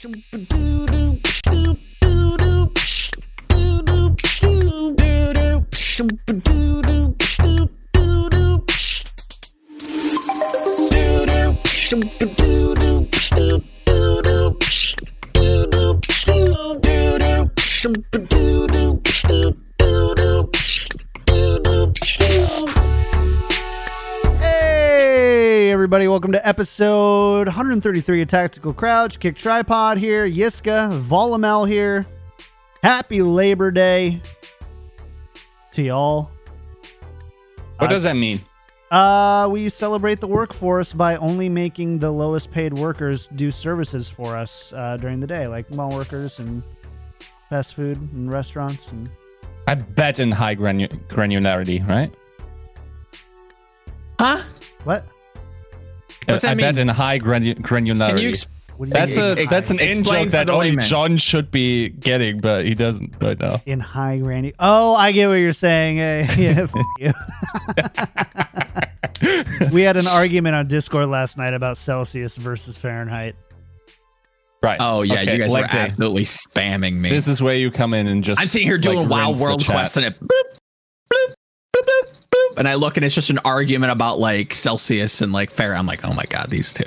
Hey, everybody, welcome to episode 133 of Tactical Crouch. Kick Tripod here, Yiska, Volamel here. Happy Labor Day to y'all. What does that mean? Uh, we celebrate the workforce by only making the lowest paid workers do services for us uh, during the day, like mall workers and fast food and restaurants. And I bet in high granu- granularity, right? Huh? what? What's I that bet mean? in high granu- granularity. Can you ex- What do you that's mean? a that's an in Explain joke for that the only layman. John should be getting, but he doesn't right now. in high granny. Oh, I get what you're saying. Eh, yeah, f- you. we had an argument on Discord last night about Celsius versus Fahrenheit. Right. Oh yeah, Okay, you guys leg were day. absolutely spamming me. This is where you come in and just. I'm sitting here doing like, Wild rinse the World chat. Quest and it bloop, bloop, bloop, bloop, bloop, and I look and it's just an argument about like Celsius and like Fair. I'm like, oh my god, these two.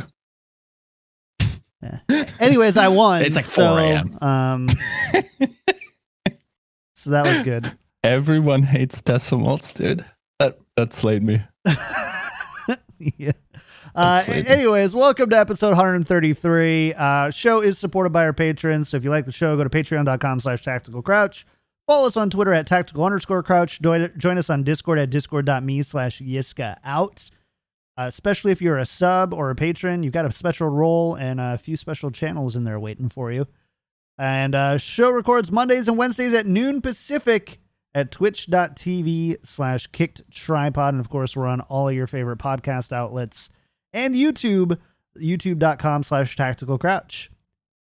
Yeah. Anyways, I won. It's like so, 4 a.m.. Um, so that was good. Everyone hates decimals, dude. That that slayed me. yeah. Uh, anyways, welcome to episode 133. Uh, show is supported by our patrons. So if you like the show, go to patreon.com slash tactical crouch. Follow us on Twitter at tactical underscore crouch. Join, us on Discord at discord.me slash yiska out. Uh, especially if you're a sub or a patron, you've got a special role and a few special channels in there waiting for you. And uh, show records Mondays and Wednesdays at noon Pacific at twitch.tv slash kicked tripod. And of course, we're on all your favorite podcast outlets and YouTube, youtube.com slash tactical crouch.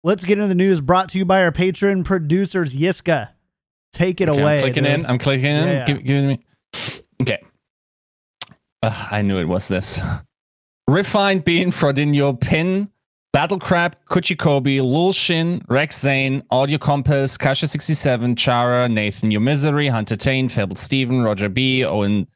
Let's get into the news brought to you by our patron producers, Yiska. Take it Okay, away. I'm clicking dude. in. I'm clicking in. Yeah, yeah. Give, give it me. Okay. Ugh, I knew it was this. Refined Bean, Frodinho, Pin, Battle Crab, Kuchikobi, Lul Shin, Rex Zane, Audio Compass, Kasha 67, Chara, Nathan Your Misery, Hunter Tane, Fabled Steven, Roger B, Owen,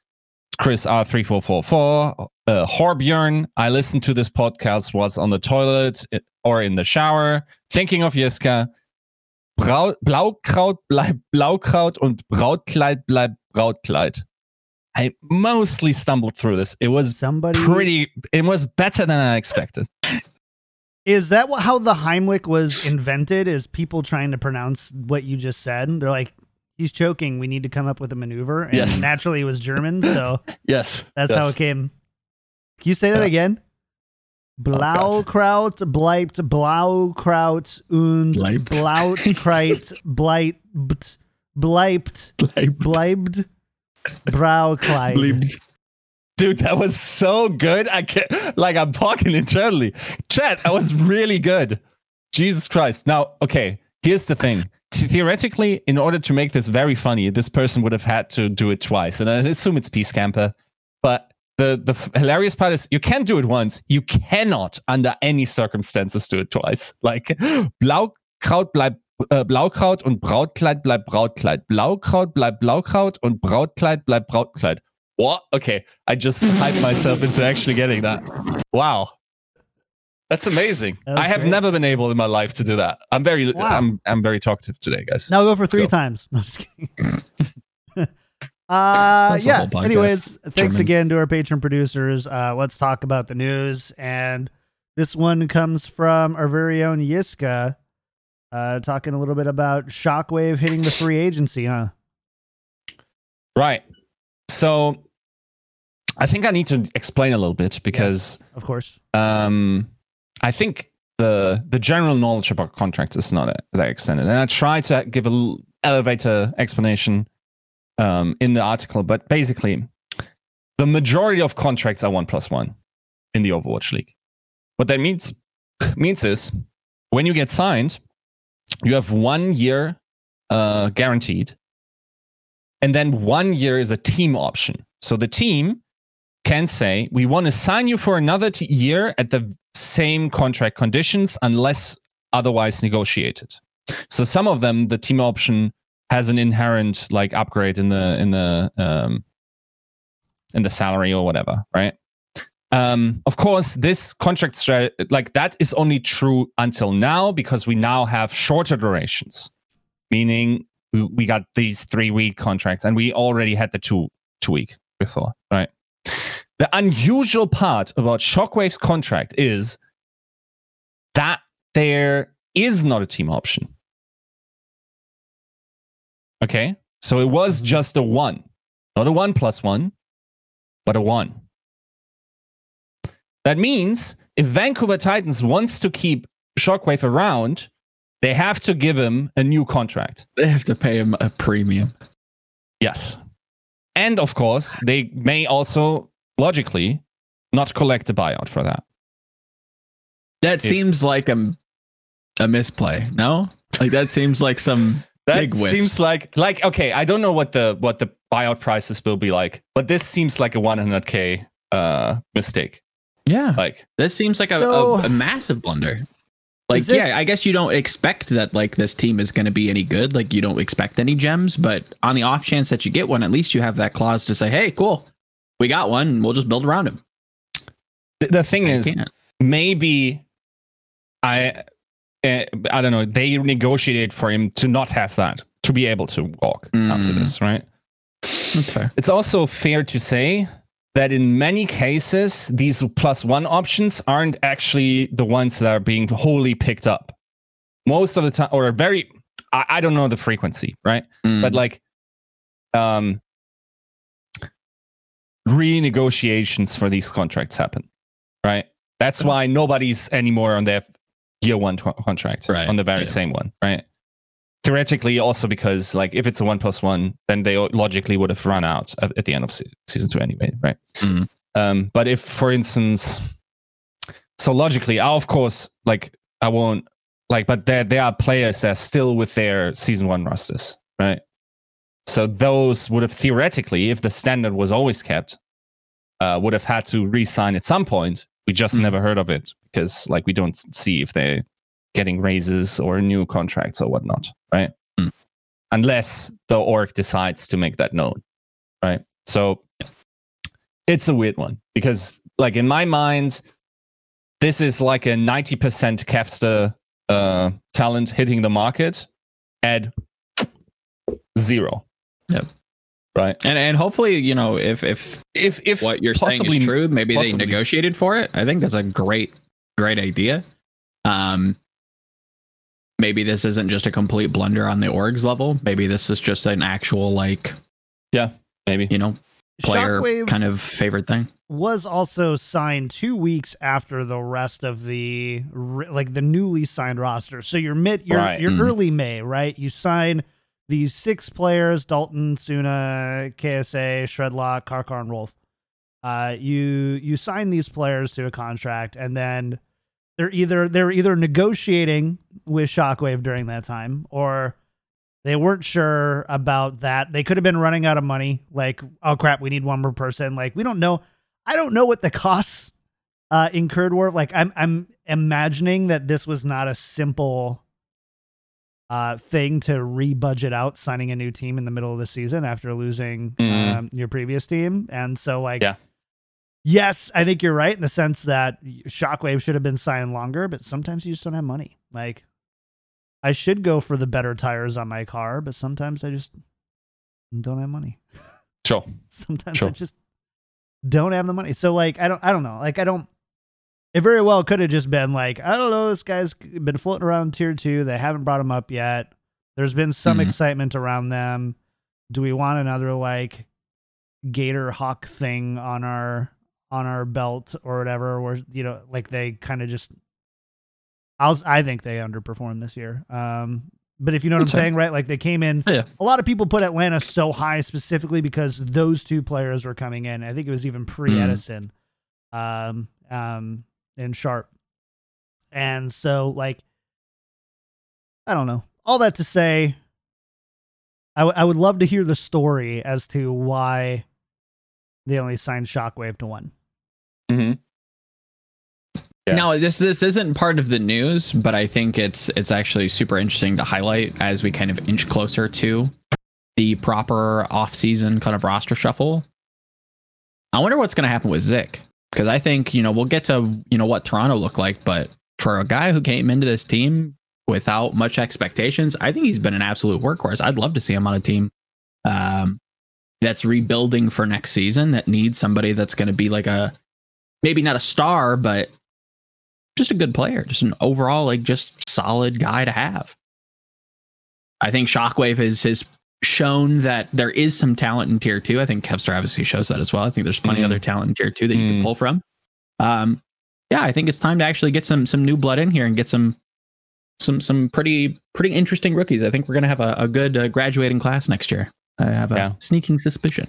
Chris R3444, uh, Horbjörn. I listened to this podcast, was on the toilet uh, or in the shower, thinking of Jeska. Brau Blaukraut bleibt Blaukraut und Brautkleid bleibt Brautkleid. I mostly stumbled through this. It was Somebody. pretty, it was better than I expected. Is that how the Heimlich was invented? Is people trying to pronounce what you just said? They're like, he's choking. We need to come up with a maneuver. And Yes. naturally, it was German. So Yes. that's yes. how it came. Can you say that Yeah. again? Blaukraut oh, bleibt Blaukraut und Bleibt. Blautkreuz bleibt bleibt bleibt Braukleid. Dude, that was so good. I can't, like, I'm talking internally. Chat, that was really good. Jesus Christ. Now, okay, here's the thing. Theoretically, in order to make this very funny, this person would have had to do it twice. And I assume it's Peace Camper. But the, the hilarious part is you can do it once. You cannot, under any circumstances, do it twice. Like, Blaukraut bleibt äh, Blaukraut und Brautkleid bleibt Brautkleid. Blaukraut bleibt Blaukraut und Brautkleid bleibt Brautkleid. What? Okay, I just hyped myself into actually getting that. Wow. That's amazing. That I have great. never been able in my life to do that. I'm very Wow. I'm I'm very talkative today, guys. Now go for three go. times. No, I'm just kidding. uh, That's yeah. whole. Anyways, thanks German. again to our patron producers. Uh, let's talk about the news. And this one comes from our very own Yiska, uh, talking a little bit about Shockwave hitting the free agency, huh? Right. So I think I need to explain a little bit because Of course. um, I think the the general knowledge about contracts is not that extended, and I try to give a elevator explanation um, in the article. But basically, the majority of contracts are one plus one in the Overwatch League. What that means means is when you get signed, you have one year uh, guaranteed, and then one year is a team option. So the team can say, we want to sign you for another t- year at the same contract conditions, unless otherwise negotiated. So some of them, the team option has an inherent like upgrade in the in the um, in the salary or whatever, right? Um, of course, this contract strategy, like that, is only true until now because we now have shorter durations, meaning we, we got these three week contracts, and we already had the two two week before, right? The unusual part about Shockwave's contract is that there is not a team option. Okay. So it was mm-hmm. just a one, not a one plus one, but a one. That means if Vancouver Titans wants to keep Shockwave around, they have to give him a new contract. They have to pay him a premium. Yes. And of course, they may also logically not collect a buyout for that. That If- seems like a, a misplay. No, like that seems like some That big whiffs. seems like like okay, I don't know what the what the buyout prices will be like, but this seems like a 100k uh mistake. yeah. Like This seems like a, So- a, a massive blunder. Like, this- yeah, I guess you don't expect that like this team is going to be any good. Like, you don't expect any gems, but on the off chance that you get one, at least you have that clause to say, "Hey, cool, we got one, we'll just build around him." th- the thing You is, can't. maybe I uh, I don't know. They negotiated for him to not have that to be able to walk after Mm. this, right? That's fair. It's also fair to say that in many cases, these plus one options aren't actually the ones that are being wholly picked up. Most of the time, or very, I, I don't know the frequency, right? Mm. But like, um, renegotiations for these contracts happen, right? That's why nobody's anymore on their year one tw- contract, Right, On the very yeah. same one, right? Theoretically, also because like if it's a one plus one, then they logically would have run out at, at the end of se- season two anyway, right? Mhm. Um, but if, for instance, so logically, I, of course, like I won't like, but there there are players that are still with their season one rosters, right? So those would have theoretically, if the standard was always kept, uh, would have had to re-sign at some point. We just Mhm. never heard of it because, like, we don't see if they're getting raises or new contracts or whatnot, right? Mm. Unless the org decides to make that known, right? So it's a weird one because, like, in my mind, this is like a ninety percent Kevster uh, talent hitting the market at zero. Yep. Right. and and hopefully, you know, if if If if what you're saying possibly- is true, maybe possibly- they negotiated for it. I think that's a great great idea. Um, maybe this isn't just a complete blunder on the orgs level. Maybe this is just an actual like yeah, maybe you know player Shockwave kind of favorite thing. was also signed two weeks after the rest of the like the newly signed roster. So you're mid, you're Right. you're Mhm. early May, right? You sign these six players: Dalton, Suna, KSA, Shredlock, Karkar, and Wolf. Uh, you you sign these players to a contract, and then they're either they're either negotiating with Shockwave during that time, or they weren't sure about that. They could have been running out of money. Like, oh crap, we need one more person. Like, we don't know. I don't know what the costs uh, incurred were. Like, I'm I'm imagining that this was not a simple uh, thing to re-budget out signing a new team in the middle of the season after losing Mm. um, your previous team. And so, like, Yeah. yes, I think you're right in the sense that Shockwave should have been signed longer, but sometimes you just don't have money. Like, I should go for the better tires on my car, but sometimes I just don't have money. sure. Sometimes I just don't have the money. So like I don't I don't know. Like I don't it very well could have just been like, I don't know, this guy's been floating around tier two. They haven't brought him up yet. There's been some Mhm. excitement around them. Do we want another like gator hawk thing on our on our belt or whatever where you know like they kind of just I was I think they underperformed this year. Um but if you know what That's I'm saying, right? Like they came in Yeah. a lot of people put Atlanta so high specifically because those two players were coming in. I think it was even pre Edison, um, um, and Sharp. And so, like, I don't know. All that to say, I, w- I would love to hear the story as to why they only signed Shockwave to one. Mm-hmm. Yeah. Now this this isn't part of the news, but I think it's it's actually super interesting to highlight as we kind of inch closer to the proper off-season kind of roster shuffle. I wonder what's going to happen with Zick because I think you know we'll get to you know what Toronto looked like, but for a guy who came into this team without much expectations, I think he's been an absolute workhorse. I'd love to see him on a team um, that's rebuilding for next season that needs somebody that's going to be like a maybe not a star, but just a good player, just an overall like just solid guy to have. I think Shockwave is has shown that there is some talent in tier two. I think Kevster obviously shows that as well. I think there's plenty Mhm. other talent in tier two that you can Mm. pull from. Um, yeah, I think it's time to actually get some some new blood in here and get some some some pretty pretty interesting rookies. I think we're gonna have a, a good uh, graduating class next year. I have a Yeah. sneaking suspicion.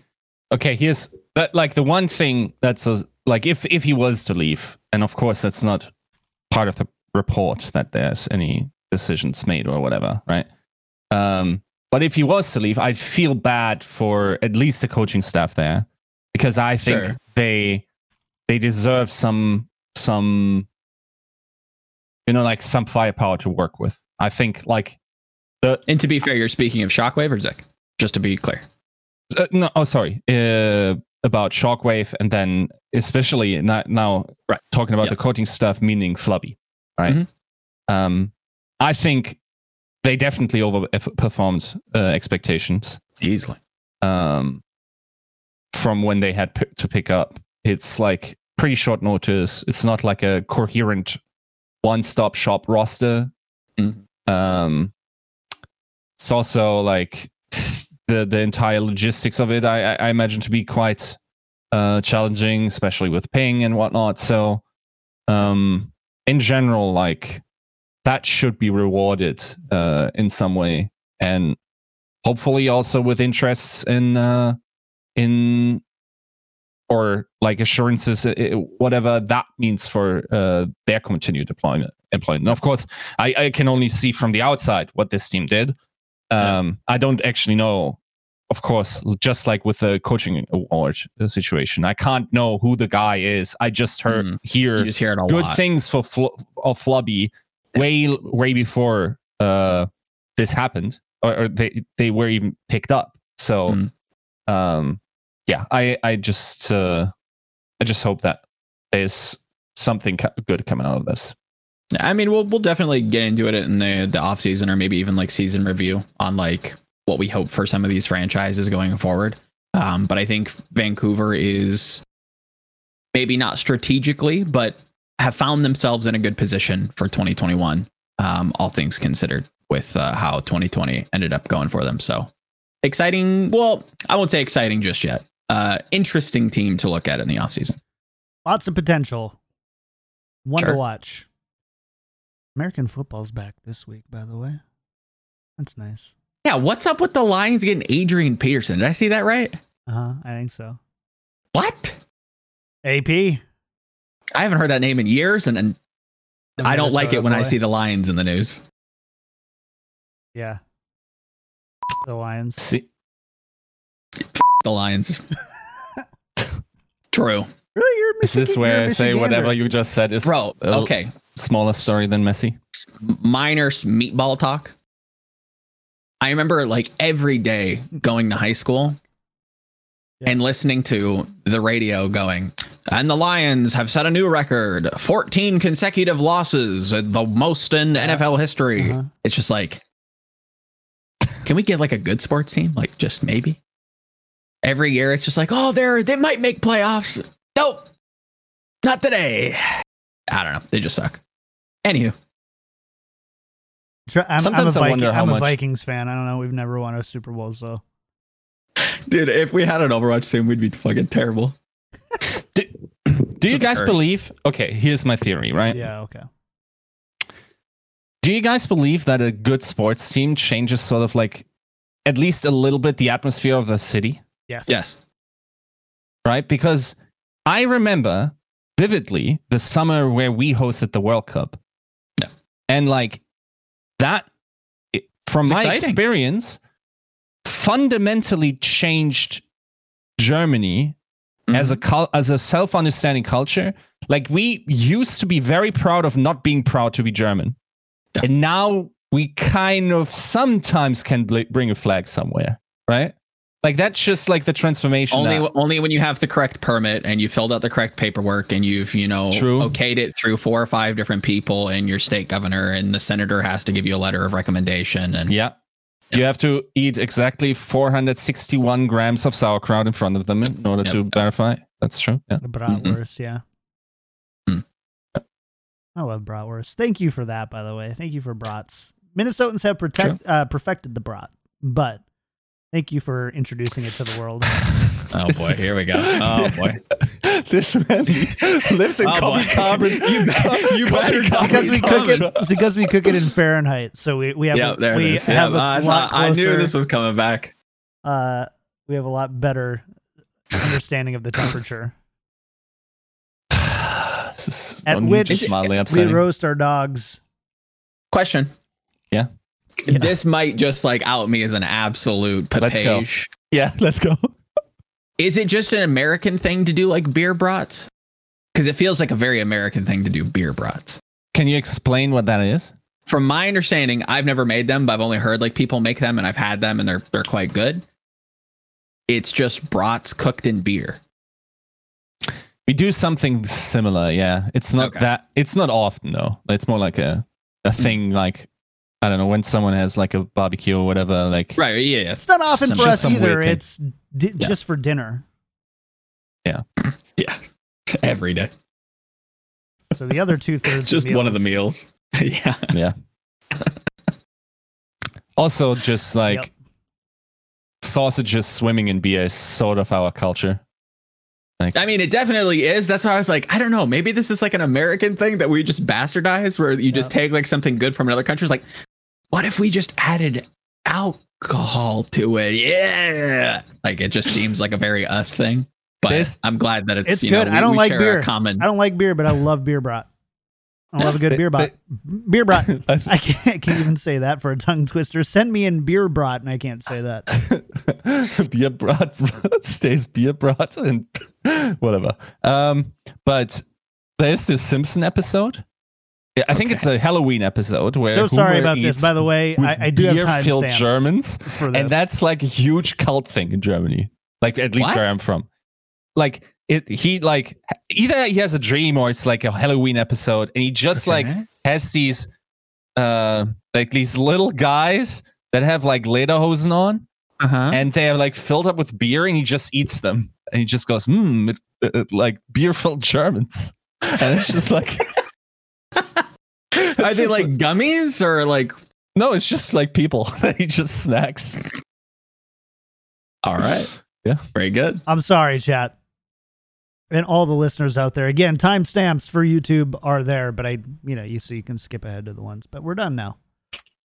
okay here's that like the one thing that's a, like if if he was to leave and of course that's not part of the report that there's any decisions made or whatever right um but if he was to leave i'd feel bad for at least the coaching staff there because i think Sure. they they deserve some some you know like some firepower to work with i think like the And to be fair, you're speaking of Shockwave or Zick, just to be clear. uh, no oh sorry uh, about shockwave and then especially now, now Right. talking about Yeah. the coaching stuff meaning flubby right Mhm. um i think they definitely overperformed uh, expectations Easily. um from when they had p- to pick up it's like pretty short notice it's not like a coherent one-stop shop roster Mhm. um it's also like the the entire logistics of it i i I imagine to be quite uh challenging especially with ping and whatnot so um in general like that should be rewarded uh in some way. And hopefully also with interests in uh in or like assurances whatever that means for uh their continued deployment employment. Of course i i can only see from the outside what this team did. Um i don't actually know of course just like with the coaching award uh, situation i can't know who the guy is. I just heard Mm. hear You just hear good lot. things for Fl- of Flubby way way before uh this happened or, or they they were even picked up so Mm. um yeah i i just uh i just hope that there's something co- good coming out of this I mean, we'll we'll definitely get into it in the the off season or maybe even like season review on like what we hope for some of these franchises going forward. Um, but I think Vancouver is maybe not strategically, but have found themselves in a good position for 2021. Um, all things considered, with uh, how 2020 ended up going for them. So exciting. Well, I won't say exciting just yet. Uh, interesting team to look at in the offseason. Lots of potential. One Sure. to watch. American football's back this week, by the way. That's nice. Yeah, what's up with the Lions getting Adrian Peterson? Did I see that right? Uh huh. I think so. What? AP. I haven't heard that name in years, and, and I don't like it when I see the Lions in the news. Yeah. The Lions. see The Lions. True, Really, you're is this Michigan- where you're I a say whatever you just said is bro. a Okay, smaller story than Messi? minor meatball talk. I remember like every day going to high school Yeah. and listening to the radio going, and the Lions have set a new record 14 consecutive losses, uh, the most in Yeah. NFL history. Uh-huh. It's just like, can we get like a good sports team? Like, just maybe every year, it's just like, oh, they're, they might make playoffs. Nope, not today. I don't know. They just suck. Anywho, I'm, I'm a, Sometimes I wonder how I'm a much- Vikings fan. I don't know. We've never won a Super Bowl, so dude, if we had an Overwatch team, we'd be fucking terrible. Do you guys curse. believe? Okay, here's my theory, right? yeah, okay. Do you guys believe that a good sports team changes sort of like at least a little bit the atmosphere of the city, Yes. Yes. right? Because I remember vividly the summer where we hosted the World Cup. Yeah. And like that, it- from It's my exciting. experience, fundamentally changed Germany as a mm-hmm. as a self-understanding culture. Like we used to be very proud of not being proud to be German, Yeah. and now we kind of sometimes can bl- bring a flag somewhere, right? Like that's just like the transformation. only that- only when you have the correct permit and you filled out the correct paperwork and you've you know True. okayed it through four or five different people and your state governor and the senator has to give you a letter of recommendation and yeah. You have to eat exactly 461 grams of sauerkraut in front of them in order Yep. to verify. That's true. Yeah. The bratwurst, yeah. Mm. I love bratwurst. Thank you for that, by the way. Thank you for brats. Minnesotans have protect, uh, perfected the brat, but thank you for introducing it to the world. oh boy here we go oh boy this man lives in Oh, copy boy. carbon. You bet- you better not because we cook it because we cook it in Fahrenheit. So we, we have yeah a, there we it is have yeah, a I, lot thought- I knew this was coming back uh we have a lot better understanding of the temperature. This At which just mildly We roast our dogs. question Yeah. this might just like out me as an absolute Let's go. papage yeah, let's go. is it just an american thing to do like beer brats because it feels like a very american thing to do beer brats Can you explain what that is? from my understanding, I've never made them, but I've only heard like people make them and I've had them and they're they're quite good. It's just brats cooked in beer. We do something similar. Yeah, it's not Okay. that. It's not often though. It's more like a a thing. Like I don't know when someone has like a barbecue or whatever. Like Right, yeah, yeah. It's not often Some- for us either. It's di- Yeah. just for dinner. Yeah. Yeah, every day. So the other two thirds Just one of the meals. yeah. yeah. also, just like Yep. sausages swimming in beer is sort of our culture. Like, I mean, it definitely is. That's why I was like, I don't know. Maybe this is like an American thing that we just bastardize, where you just take like something good from another country. It's like, what if we just added alcohol to it? Yeah. Like it just seems like a very us thing. But This- I'm glad that it's, It's you good. know, I don't we like share beer. Common. I don't like beer, but I love beer brat. I love a good beer brat. Beer brat. I I can't, I can't even say that for a tongue twister. Send me in beer brat, and I can't say that. beer brat stays beer brat and whatever. Um, but there's this Simpson episode. Yeah, I think Okay. it's a Halloween episode where so sorry about this. By the way, I, I do have beer-filled Germans, for this. and that's like a huge cult thing in Germany. Like at least What? where I'm from. Like it, he like either he has a dream or it's like a Halloween episode, and he just like has these uh like these little guys that have like lederhosen on uh-huh. and they are like filled up with beer and he just eats them and he just goes hmm like beer filled germans and it's just like Are they like gummies or like? no it's just like people that he just snacks All right. Yeah. Very good. I'm sorry, chat. And all the listeners out there. Again, timestamps for YouTube are there, but I, you know, you so you can skip ahead to the ones. But we're done now.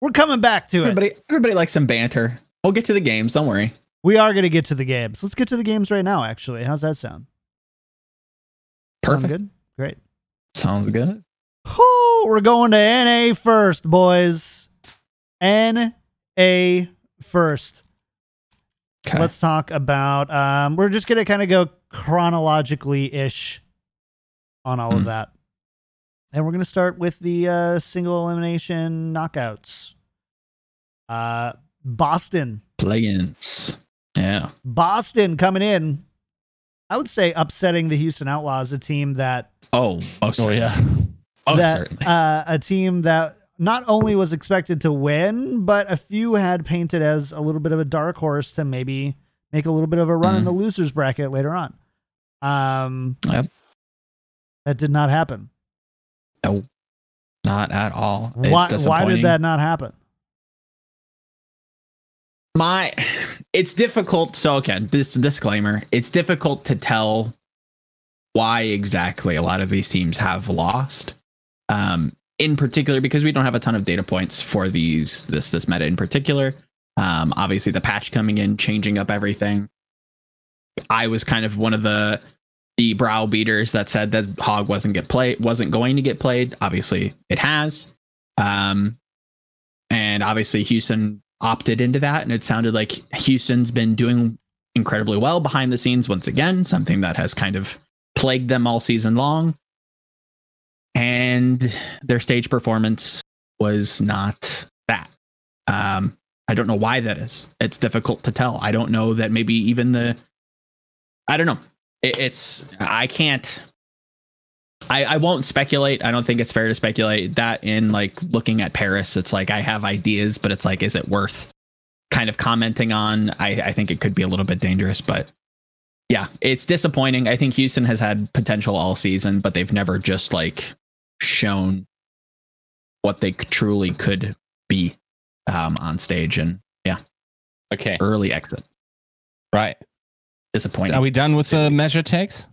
We're coming back to it. Everybody, everybody likes some banter. We'll get to the games. Don't worry. We are going to get to the games. Let's get to the games right now. Actually, how's that sound? Sound Perfect. good. Great. Sounds good. Whew, we're going to NA first, boys. NA first. Okay. Let's talk about. Um, we're just gonna kind of go chronologically ish on all of Mm. that, and we're gonna start with the uh, single elimination knockouts. Uh, Boston, play-ins. Yeah. Boston coming in. I would say upsetting the Houston Outlaws, a team that Oh, most oh yeah Most that uh, a team that not only was expected to win, but a few had painted as a little bit of a dark horse to maybe make a little bit of a run in Mhm. the losers bracket later on. Um, Yep. that did not happen. no, not at all. It's Why? Why did that not happen? my it's difficult so again this disclaimer it's difficult to tell why exactly a lot of these teams have lost um in particular because we don't have a ton of data points for these this this meta in particular um obviously the patch coming in changing up everything. I was kind of one of the the brow beaters that said that hog wasn't get played wasn't going to get played. Obviously it has. Um and obviously houston opted into that and it sounded like houston's been doing incredibly well behind the scenes once again, something that has kind of plagued them all season long. And their stage performance was not that. Um, I don't know why that is. It's difficult to tell. I don't know that maybe even the I don't know. It, it's I can't I, I won't speculate. I don't think it's fair to speculate that in like looking at Paris, it's like I have ideas, but it's like, is it worth kind of commenting on? I, I think it could be a little bit dangerous, but yeah, it's disappointing. I think Houston has had potential all season, but they've never just like shown what they truly could be um, on stage. And yeah, Okay. early exit. Right. Disappointing. Are we done with the measure takes?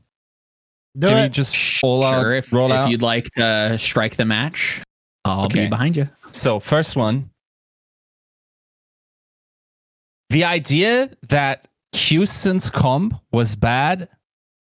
Do Do we it. just all out, if, roll if out? you'd like to strike the match, I'll Okay. be behind you. So, first one. The idea that Houston's comp was bad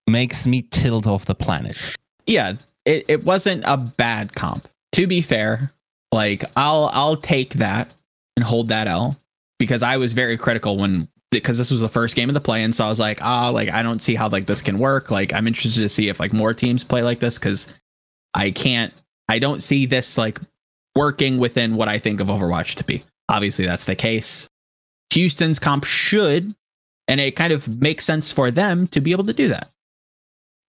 makes me tilt off the planet. Yeah, it, it wasn't a bad comp. To be fair, like I'll I'll take that and hold that L because I was very critical when because this was the first game of the play and so I was like, ah, like I don't see how like this can work. Like I'm interested to see if like more teams play like this because I can't I don't see this like working within what I think of Overwatch to be. Obviously that's the case. Houston's comp should and it kind of makes sense for them to be able to do that.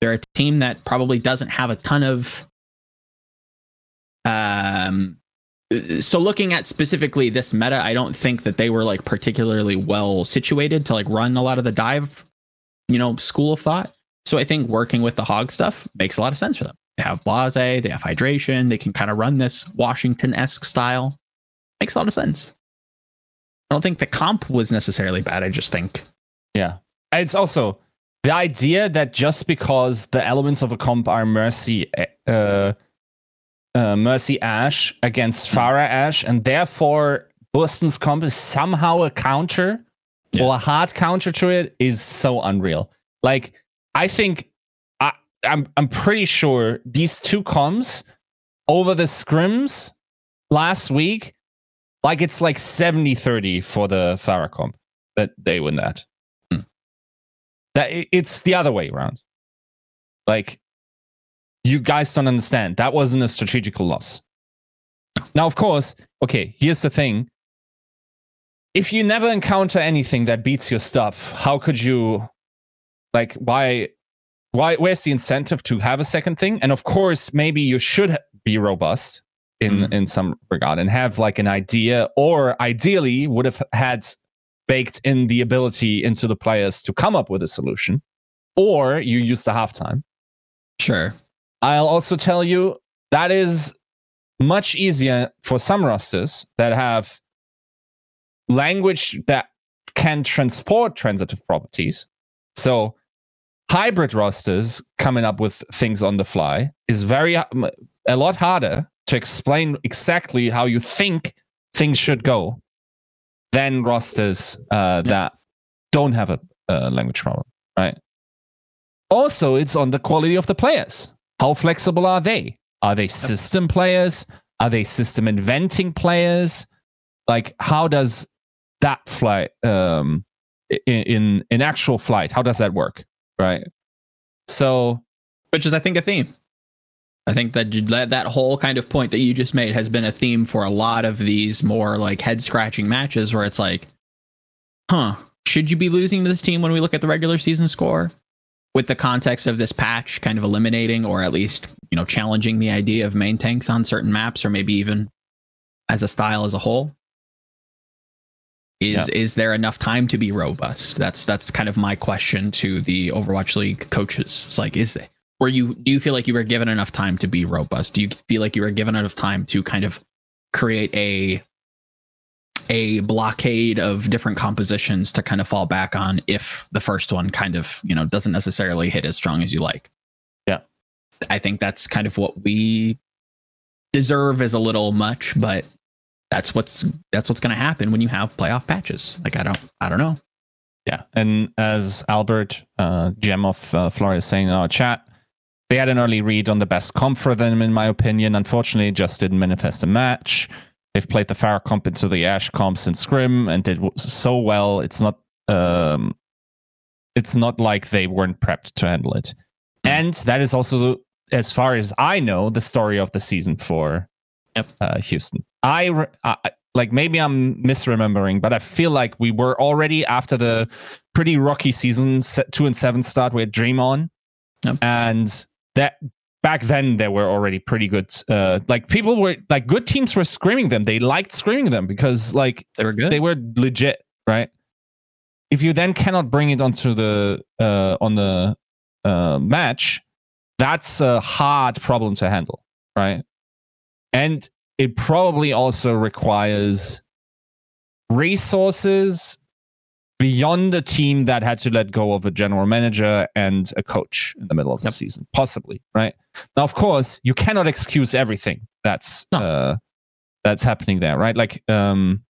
They're a team that probably doesn't have a ton of um so looking at specifically this meta, I don't think that they were like particularly well situated to like run a lot of the dive, you know, school of thought. So I think working with the hog stuff makes a lot of sense for them. They have blase, they have hydration, they can kind of run this Washington-esque style. Makes a lot of sense. I don't think the comp was necessarily bad. I just think Yeah. It's also the idea that just because the elements of a comp are Mercy, uh, uh, Mercy Ash against Pharah Ash, and therefore Boston's comp is somehow a counter Yeah. or a hard counter to it is so unreal. Like, I think I, I'm I'm pretty sure these two comps over the scrims last week, like it's like 70-30 for the Pharah comp that they win that. That it's the other way around. Like you guys don't understand. That wasn't a strategical loss. Now, of course, okay, here's the thing. If you never encounter anything that beats your stuff, how could you like why why where's the incentive to have a second thing? And of course, maybe you should be robust in Mhm. in some regard and have like an idea or ideally would have had baked in the ability into the players to come up with a solution or you use the halftime sure. I'll also tell you that is much easier for some rosters that have language that can transport transitive properties. So hybrid rosters coming up with things on the fly is very a lot harder to explain exactly how you think things should go than rosters uh, that don't have a, a language problem, right? Also, it's on the quality of the players. How flexible are they? Are they system players? Are they system inventing players? Like, how does that flight um, i- in in actual flight? How does that work? Right. So which is I think a theme. I think that that that whole kind of point that you just made has been a theme for a lot of these more like head scratching matches where it's like, huh, should you be losing to this team when we look at the regular season score? With the context of this patch kind of eliminating or at least, you know, challenging the idea of main tanks on certain maps or maybe even as a style as a whole. Is is there enough time to be robust? That's that's kind of my question to the Overwatch League coaches. It's like, is there were you do you feel like you were given enough time to be robust? Do you feel like you were given enough time to kind of create a a blockade of different compositions to kind of fall back on if the first one kind of you know doesn't necessarily hit as strong as you like? Yeah. i think that's kind of what we deserve as a little much but that's what's that's what's going to happen when you have playoff patches. Like i don't i don't know. Yeah, and as Albert uh, Gem of uh, Florida is saying in our chat, they had an early read on the best comp for them, in my opinion. Unfortunately, it just didn't manifest a match. They've played the Pharah comp into the Ash comps in Scrim and did so well. It's not um, it's not like they weren't prepped to handle it. And that is also, as far as I know, the story of the season for Yep. uh, Houston. I, re- I like maybe I'm misremembering, but I feel like we were already after the pretty rocky season se- two and seven start with Dream On, Yep. and that back then they were already pretty good. Uh, like people were like good teams were screaming them. They liked screaming them because like They were good. they were legit, right? If you then cannot bring it onto the uh, on the uh, match, that's a hard problem to handle, right? And it probably also requires resources beyond a team that had to let go of a general manager and a coach in the middle of the Yep. season, possibly, right? Now, of course, you cannot excuse everything that's No. uh, that's happening there, right? Like um,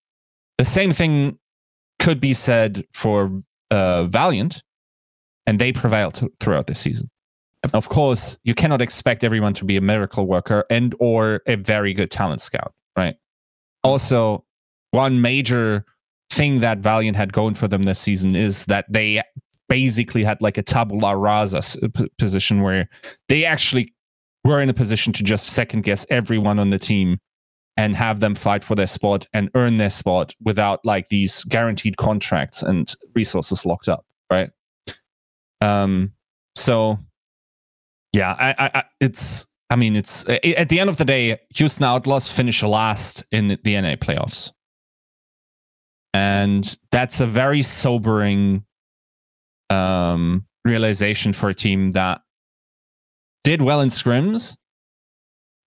the same thing could be said for uh, Valiant, and they prevailed throughout the season. Of course, you cannot expect everyone to be a miracle worker and or a very good talent scout, right? Also, one major thing that Valiant had going for them this season is that they basically had like a tabula rasa position where they actually were in a position to just second guess everyone on the team and have them fight for their spot and earn their spot without like these guaranteed contracts and resources locked up, right? Um, so yeah, I, I it's. I mean, it's at the end of the day, Houston Outlaws finish last in the NA playoffs, and that's a very sobering um, realization for a team that did well in scrims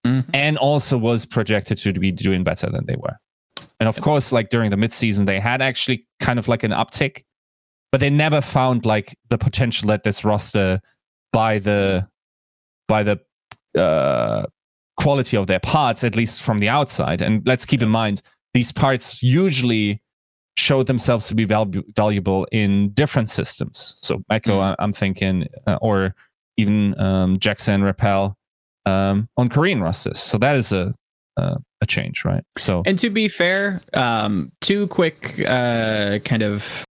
Mhm. and also was projected to be doing better than they were. And of course, like during the midseason, they had actually kind of like an uptick, but they never found like the potential that this roster by the by the uh, quality of their parts, at least from the outside. And let's keep in mind, these parts usually show themselves to be valu- valuable in different systems. So Echo. I- I'm thinking, uh, or even um, Jackson Repel um, on Korean rosters. So that is a uh, a change, right? So And to be fair, um, two quick uh, kind of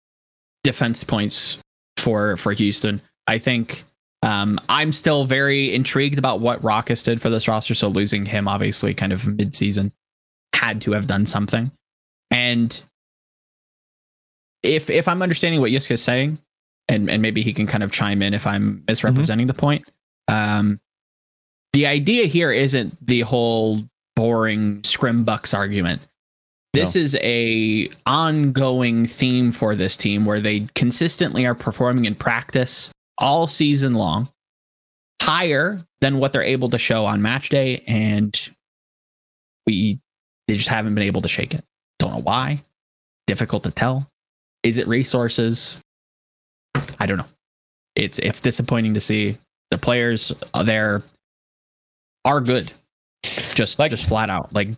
defense points for for Houston. I think um, I'm still very intrigued about what Rawkus did for this roster. So losing him, obviously, kind of mid-season, had to have done something. And if if I'm understanding what Yiska is saying, and and maybe he can kind of chime in if I'm misrepresenting the point. Um, the idea here isn't the whole boring scrim bucks argument. This is a ongoing theme for this team where they consistently are performing in practice all season long, higher than what they're able to show on match day, and we they just haven't been able to shake it. Don't know why. Difficult to tell. Is it resources? I don't know. It's it's disappointing to see the players uh, there are good. Just Like- just flat out. Like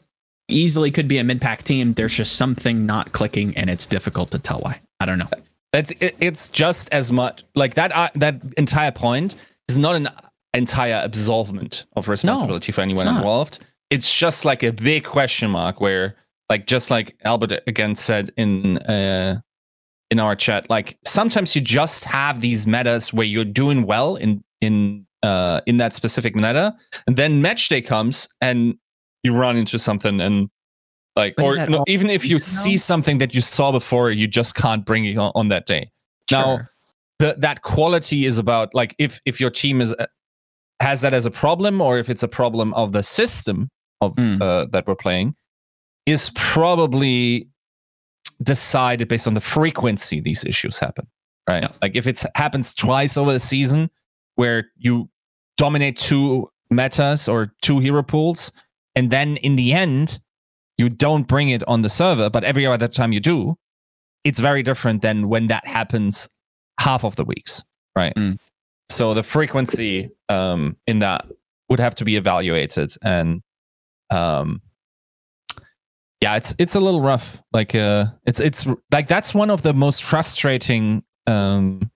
easily could be a mid-pack team. There's just something not clicking and it's difficult to tell why. I don't know. It's it, it's just as much like that. Uh, that entire point is not an entire absolvement of responsibility for anyone not. involved. It's just like a big question mark where, like, just like Albert again said in uh, in our chat, like sometimes you just have these metas where you're doing well in in uh, in that specific meta, and then match day comes and you run into something and like But or no, even if you season, see something that you saw before, you just can't bring it on, on that day. Now, Sure. the, that quality is about like if if your team is uh, has that as a problem or if it's a problem of the system of Mm. uh, that we're playing is probably decided based on the frequency these issues happen right Yeah. like if it happens twice over the season where you dominate two metas or two hero pools and then in the end you don't bring it on the server but every other time you do it's very different than when that happens half of the weeks right Mm. so the frequency um, in that would have to be evaluated and um, yeah it's it's a little rough. Like uh it's it's like that's one of the most frustrating um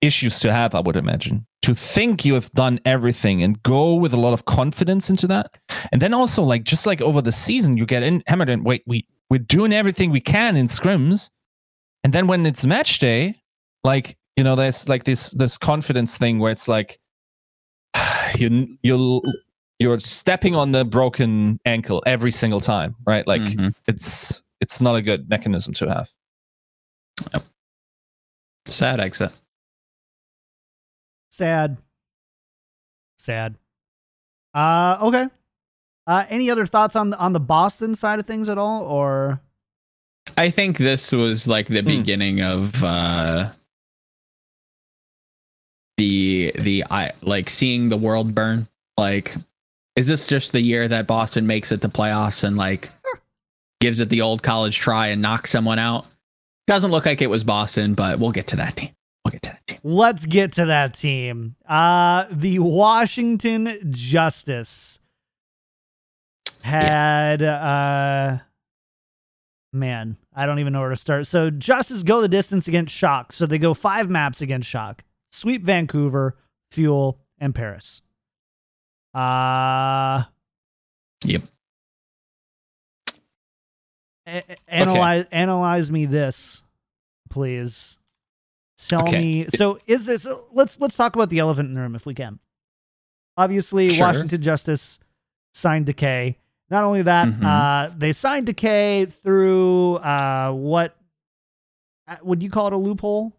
issues to have i would imagine. To think you have done everything and go with a lot of confidence into that. And then also like just like over the season you get in hammered and wait we we're doing everything we can in scrims. And then when it's match day like you know, there's like this this confidence thing where it's like you you you're stepping on the broken ankle every single time, right? Like Mhm. it's it's not a good mechanism to have. sad exit. Sad. Sad. Uh okay. Uh any other thoughts on on the Boston side of things at all or I think this was like the Hmm. beginning of uh the the I like seeing the world burn. Like, is this just the year that Boston makes it to playoffs and like gives it the old college try and knocks someone out? Doesn't look like it was Boston, but we'll get to that team. We'll get to that team. let's get to that team. Uh the Washington Justice had uh man, I don't even know where to start. So Justice go the distance against Shock. So they go five maps against Shock. Sweep Vancouver, Fuel, and Paris. Uh Yep. a- analyze analyze me this, please. Tell Okay. me. So is this? Let's let's talk about the elephant in the room if we can. Obviously, Sure. Washington Justice signed Decay. Not only that, Mhm. uh, they signed Decay through uh, what uh, would you call it a loophole?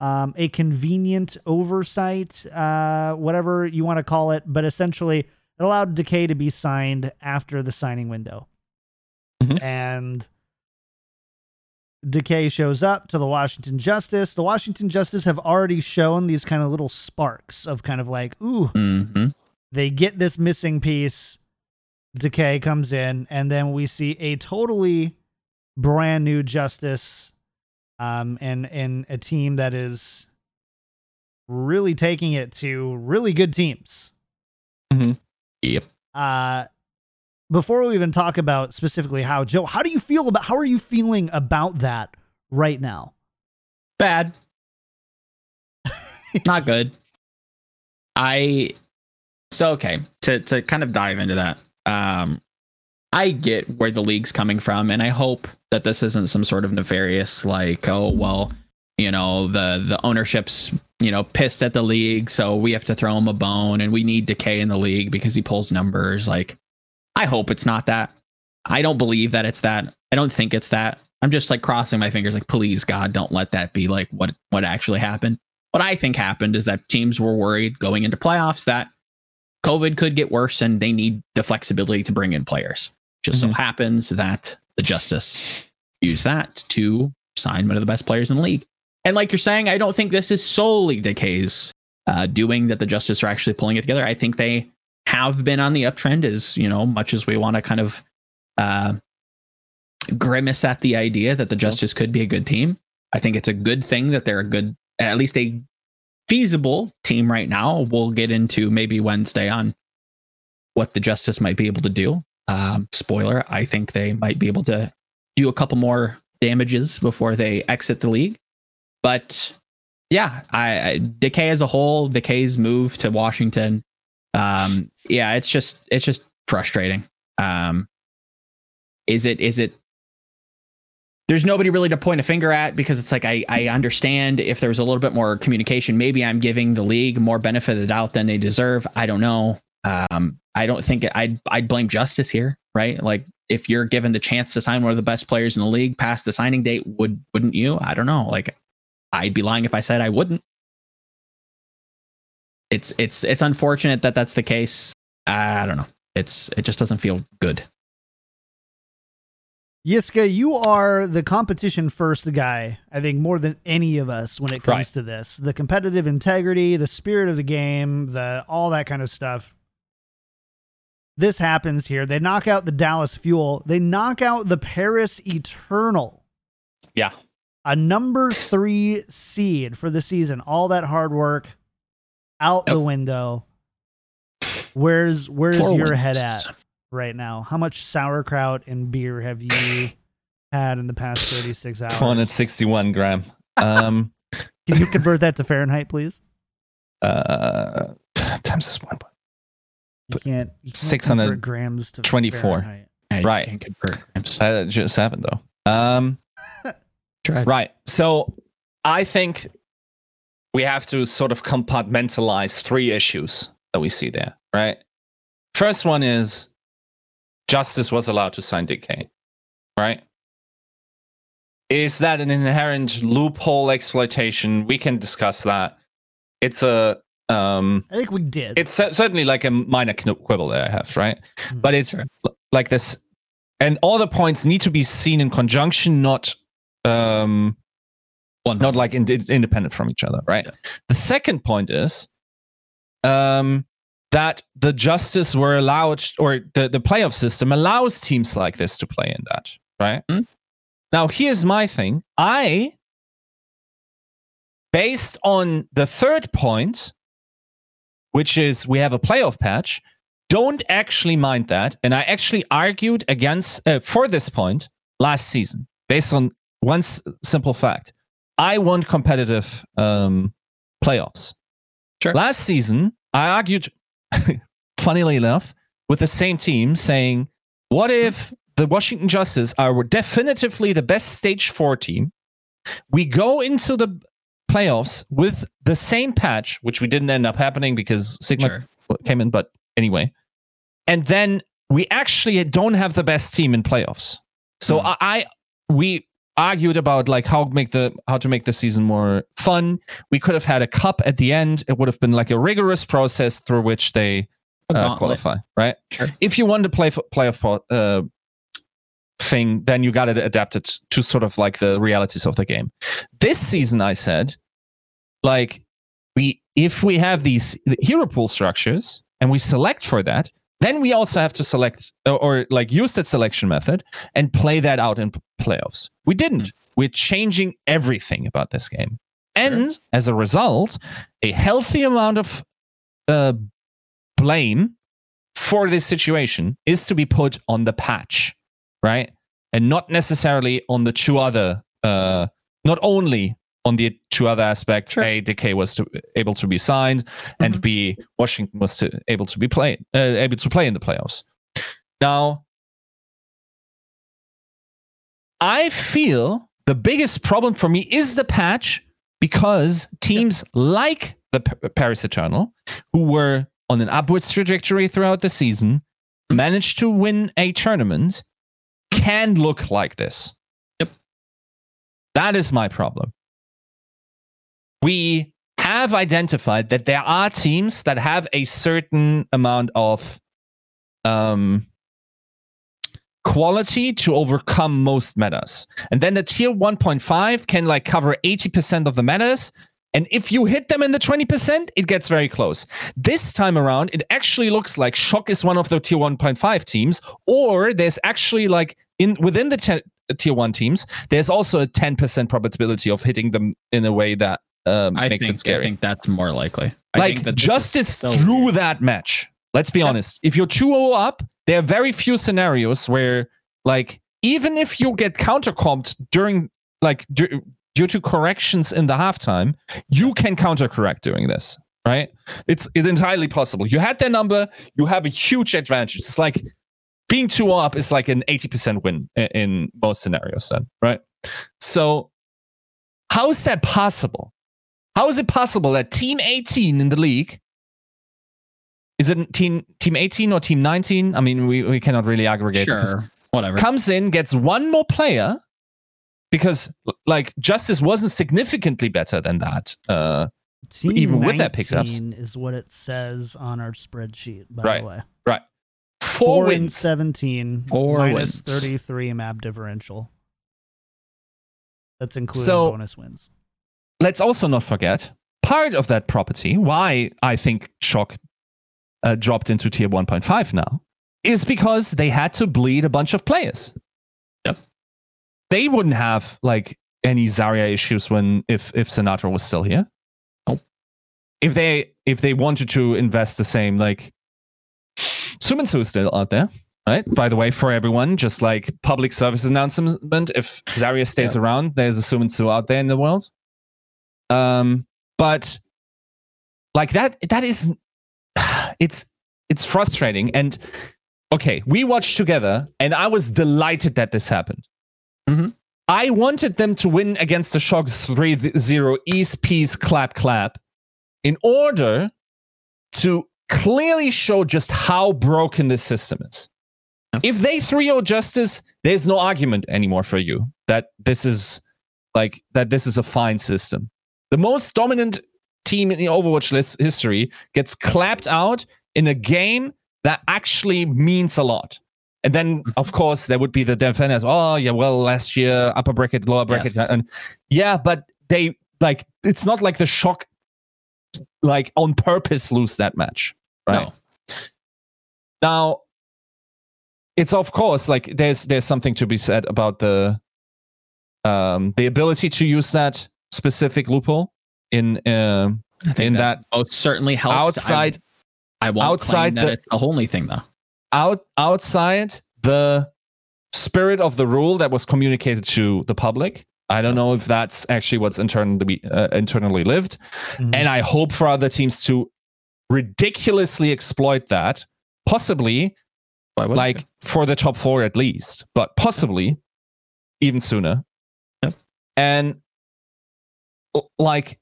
Um, a convenient oversight, uh, whatever you want to call it, but essentially it allowed Decay to be signed after the signing window. Mhm. And Decay shows up to the Washington Justice. The Washington Justice have already shown these kind of little sparks of kind of like, ooh, Mm-hmm. they get this missing piece. Decay comes in, and then we see a totally brand new Justice, um, and and a team that is really taking it to really good teams. Yep. Uh, before we even talk about specifically how Joe, how do you feel about how are you feeling about that right now? Bad. Not good. I so okay to to kind of dive into that. Um, I get where the league's coming from, and I hope that this isn't some sort of nefarious like, oh well, you know the the ownership's you know pissed at the league, so we have to throw him a bone, and we need decay in the league because he pulls numbers. Like, I hope it's not that. I don't believe that it's that. I don't think it's that. I'm just like crossing my fingers, like, please God, don't let that be like what what actually happened. What I think happened is that teams were worried going into playoffs that COVID could get worse and they need the flexibility to bring in players. Just so Mhm. happens that the Justice use that to sign one of the best players in the league. And like you're saying, I don't think this is solely Decay's uh, doing that the Justice are actually pulling it together. I think they have been on the uptrend as, you know, much as we want to kind of uh, grimace at the idea that the Justice could be a good team. I think it's a good thing that they're a good, at least a feasible team right now. We'll get into maybe Wednesday on what the Justice might be able to do. Um, spoiler, I think they might be able to do a couple more damages before they exit the league. But yeah, I, I Decay as a whole, Decay's move to Washington, um, yeah, it's just it's just frustrating. Um, is it is it there's nobody really to point a finger at because it's like I, I understand if there was a little bit more communication, maybe I'm giving the league more benefit of the doubt than they deserve. I don't know. Um, I don't think I'd I'd blame justice here, right? Like if you're given the chance to sign one of the best players in the league past the signing date, would wouldn't you? I don't know. Like I'd be lying if I said I wouldn't. It's it's it's unfortunate that that's the case. I don't know. It's it just doesn't feel good. Yiska, you are the competition first guy, I think, more than any of us when it comes Right. to this. The competitive integrity, the spirit of the game, the all that kind of stuff. This happens here. They knock out the Dallas Fuel. They knock out the Paris Eternal. Yeah. A number three seed for the season. All that hard work out the window. Where's where's Four your wins. head at? right now? How much sauerkraut and beer have you had in the past 36 hours? 461 gram. Um, Can you convert that to Fahrenheit, please? uh, times this one. You can't. You can't 600 grams to 24. Fahrenheit. Right. can't convert grams. Uh, just happened though. Um, Try. right. So I think we have to sort of compartmentalize three issues that we see there, right? First one is Justice was allowed to sign Decay, right? Is that an inherent loophole exploitation? We can discuss that. It's a um I think we did. it's certainly like a minor quibble that I have, right? Mhm. But it's like this, and all the points need to be seen in conjunction, not um One not like in, independent from each other, right? Yeah. The second point is um that the justice were allowed or the, the playoff system allows teams like this to play in that, right? Hmm. Now here's my thing. I based on the third point, which is we have a playoff patch, don't actually mind that. And I actually argued against uh, for this point last season based on one s- simple fact. I want competitive um, playoffs. Sure. Last season, I argued, funnily enough, with the same team saying, what if the Washington Justice are definitively the best stage four team? We go into the playoffs with the same patch, which we didn't end up happening because Sigma Sure. came in, but anyway. And then we actually don't have the best team in playoffs. So Hmm. I, I we argued about like how make the how to make the season more fun. We could have had a cup at the end. It would have been like a rigorous process through which they uh, qualify, right? Sure. If you want to play for playoff uh, thing, then you got to adapt it to sort of like the realities of the game. This season, I said, like we if we have these hero pool structures and we select for that, then we also have to select or, or like use that selection method and play that out in playoffs. We didn't. We're changing everything about this game, and as a result, a healthy amount of uh, blame for this situation is to be put on the patch, right? And not necessarily on the two other, uh, not only on the two other aspects. Sure. A, Decay was to, able to be signed, and Mhm. B, Washington was to, able to be played, uh, able to play in the playoffs. Now, I feel the biggest problem for me is the patch because teams like the P- Paris Eternal, who were on an upwards trajectory throughout the season, managed to win a tournament, can look like this. Yep. That is my problem. We have identified that there are teams that have a certain amount of um, quality to overcome most metas. And then the tier 1.5 can like cover 80% of the metas. And if you hit them in the 20%, it gets very close. This time around, it actually looks like Shock is one of the tier 1.5 teams, or there's actually like in within the te- tier 1 teams, there's also a 10% probability of hitting them in a way that um, I makes think, it scary I think that's more likely. I like think that justice so drew weird. that match. Let's be honest. If you're 2-0 up, there are very few scenarios where like even if you get countercomped during like du- due to corrections in the halftime, you can countercorrect doing this, right? It's it's entirely possible. You had their number, you have a huge advantage. It's like being 2 up is like an 80% win in, in most scenarios then, right? So how is that possible? How is it possible that team 18 in the league is it team team 18 or team 19? I mean, we, we cannot really aggregate Sure. Whatever. comes in, gets one more player because like Justice wasn't significantly better than that. Uh, Team even with that pickups. 19 is what it says on our spreadsheet. By Right. the way, right. four, four and wins. seventeen, Four minus wins. thirty-three map differential. That's including So- bonus wins. Let's also not forget part of that property. Why I think Shock uh, dropped into tier 1.5 now is because they had to bleed a bunch of players. Yep. They wouldn't have like any Zarya issues when if if Sinatraa was still here. Nope. If they if they wanted to invest the same like Suminsu is still out there, right? By the way, for everyone, just like public service announcement, if Zarya stays around, there's a Suminsu out there in the world. Um, but like that, that is, it's it's frustrating. And okay, we watched together, and I was delighted that this happened. Mhm. I wanted them to win against the Sharks 3 0 East Peace Clap Clap in order to clearly show just how broken this system is. If they 3 0 Justice, there's no argument anymore for you that this is like that this is a fine system. The most dominant team in the Overwatch list history gets clapped out in a game that actually means a lot. And then, of course, there would be the defenders. Oh, yeah, well, last year upper bracket, lower bracket, Yes. and yeah, but they like it's not like the shock, like on purpose lose that match, right? No. Now, it's of course like there's there's something to be said about the um the ability to use that specific loophole in um think in that, that most certainly helped. outside I, I won't outside claim that the- it's the only thing though. out outside the spirit of the rule that was communicated to the public. I don't know if that's actually what's internally uh, internally lived, Mhm. and I hope for other teams to ridiculously exploit that, possibly like you? for the top four at least, but possibly even sooner. Yep. And like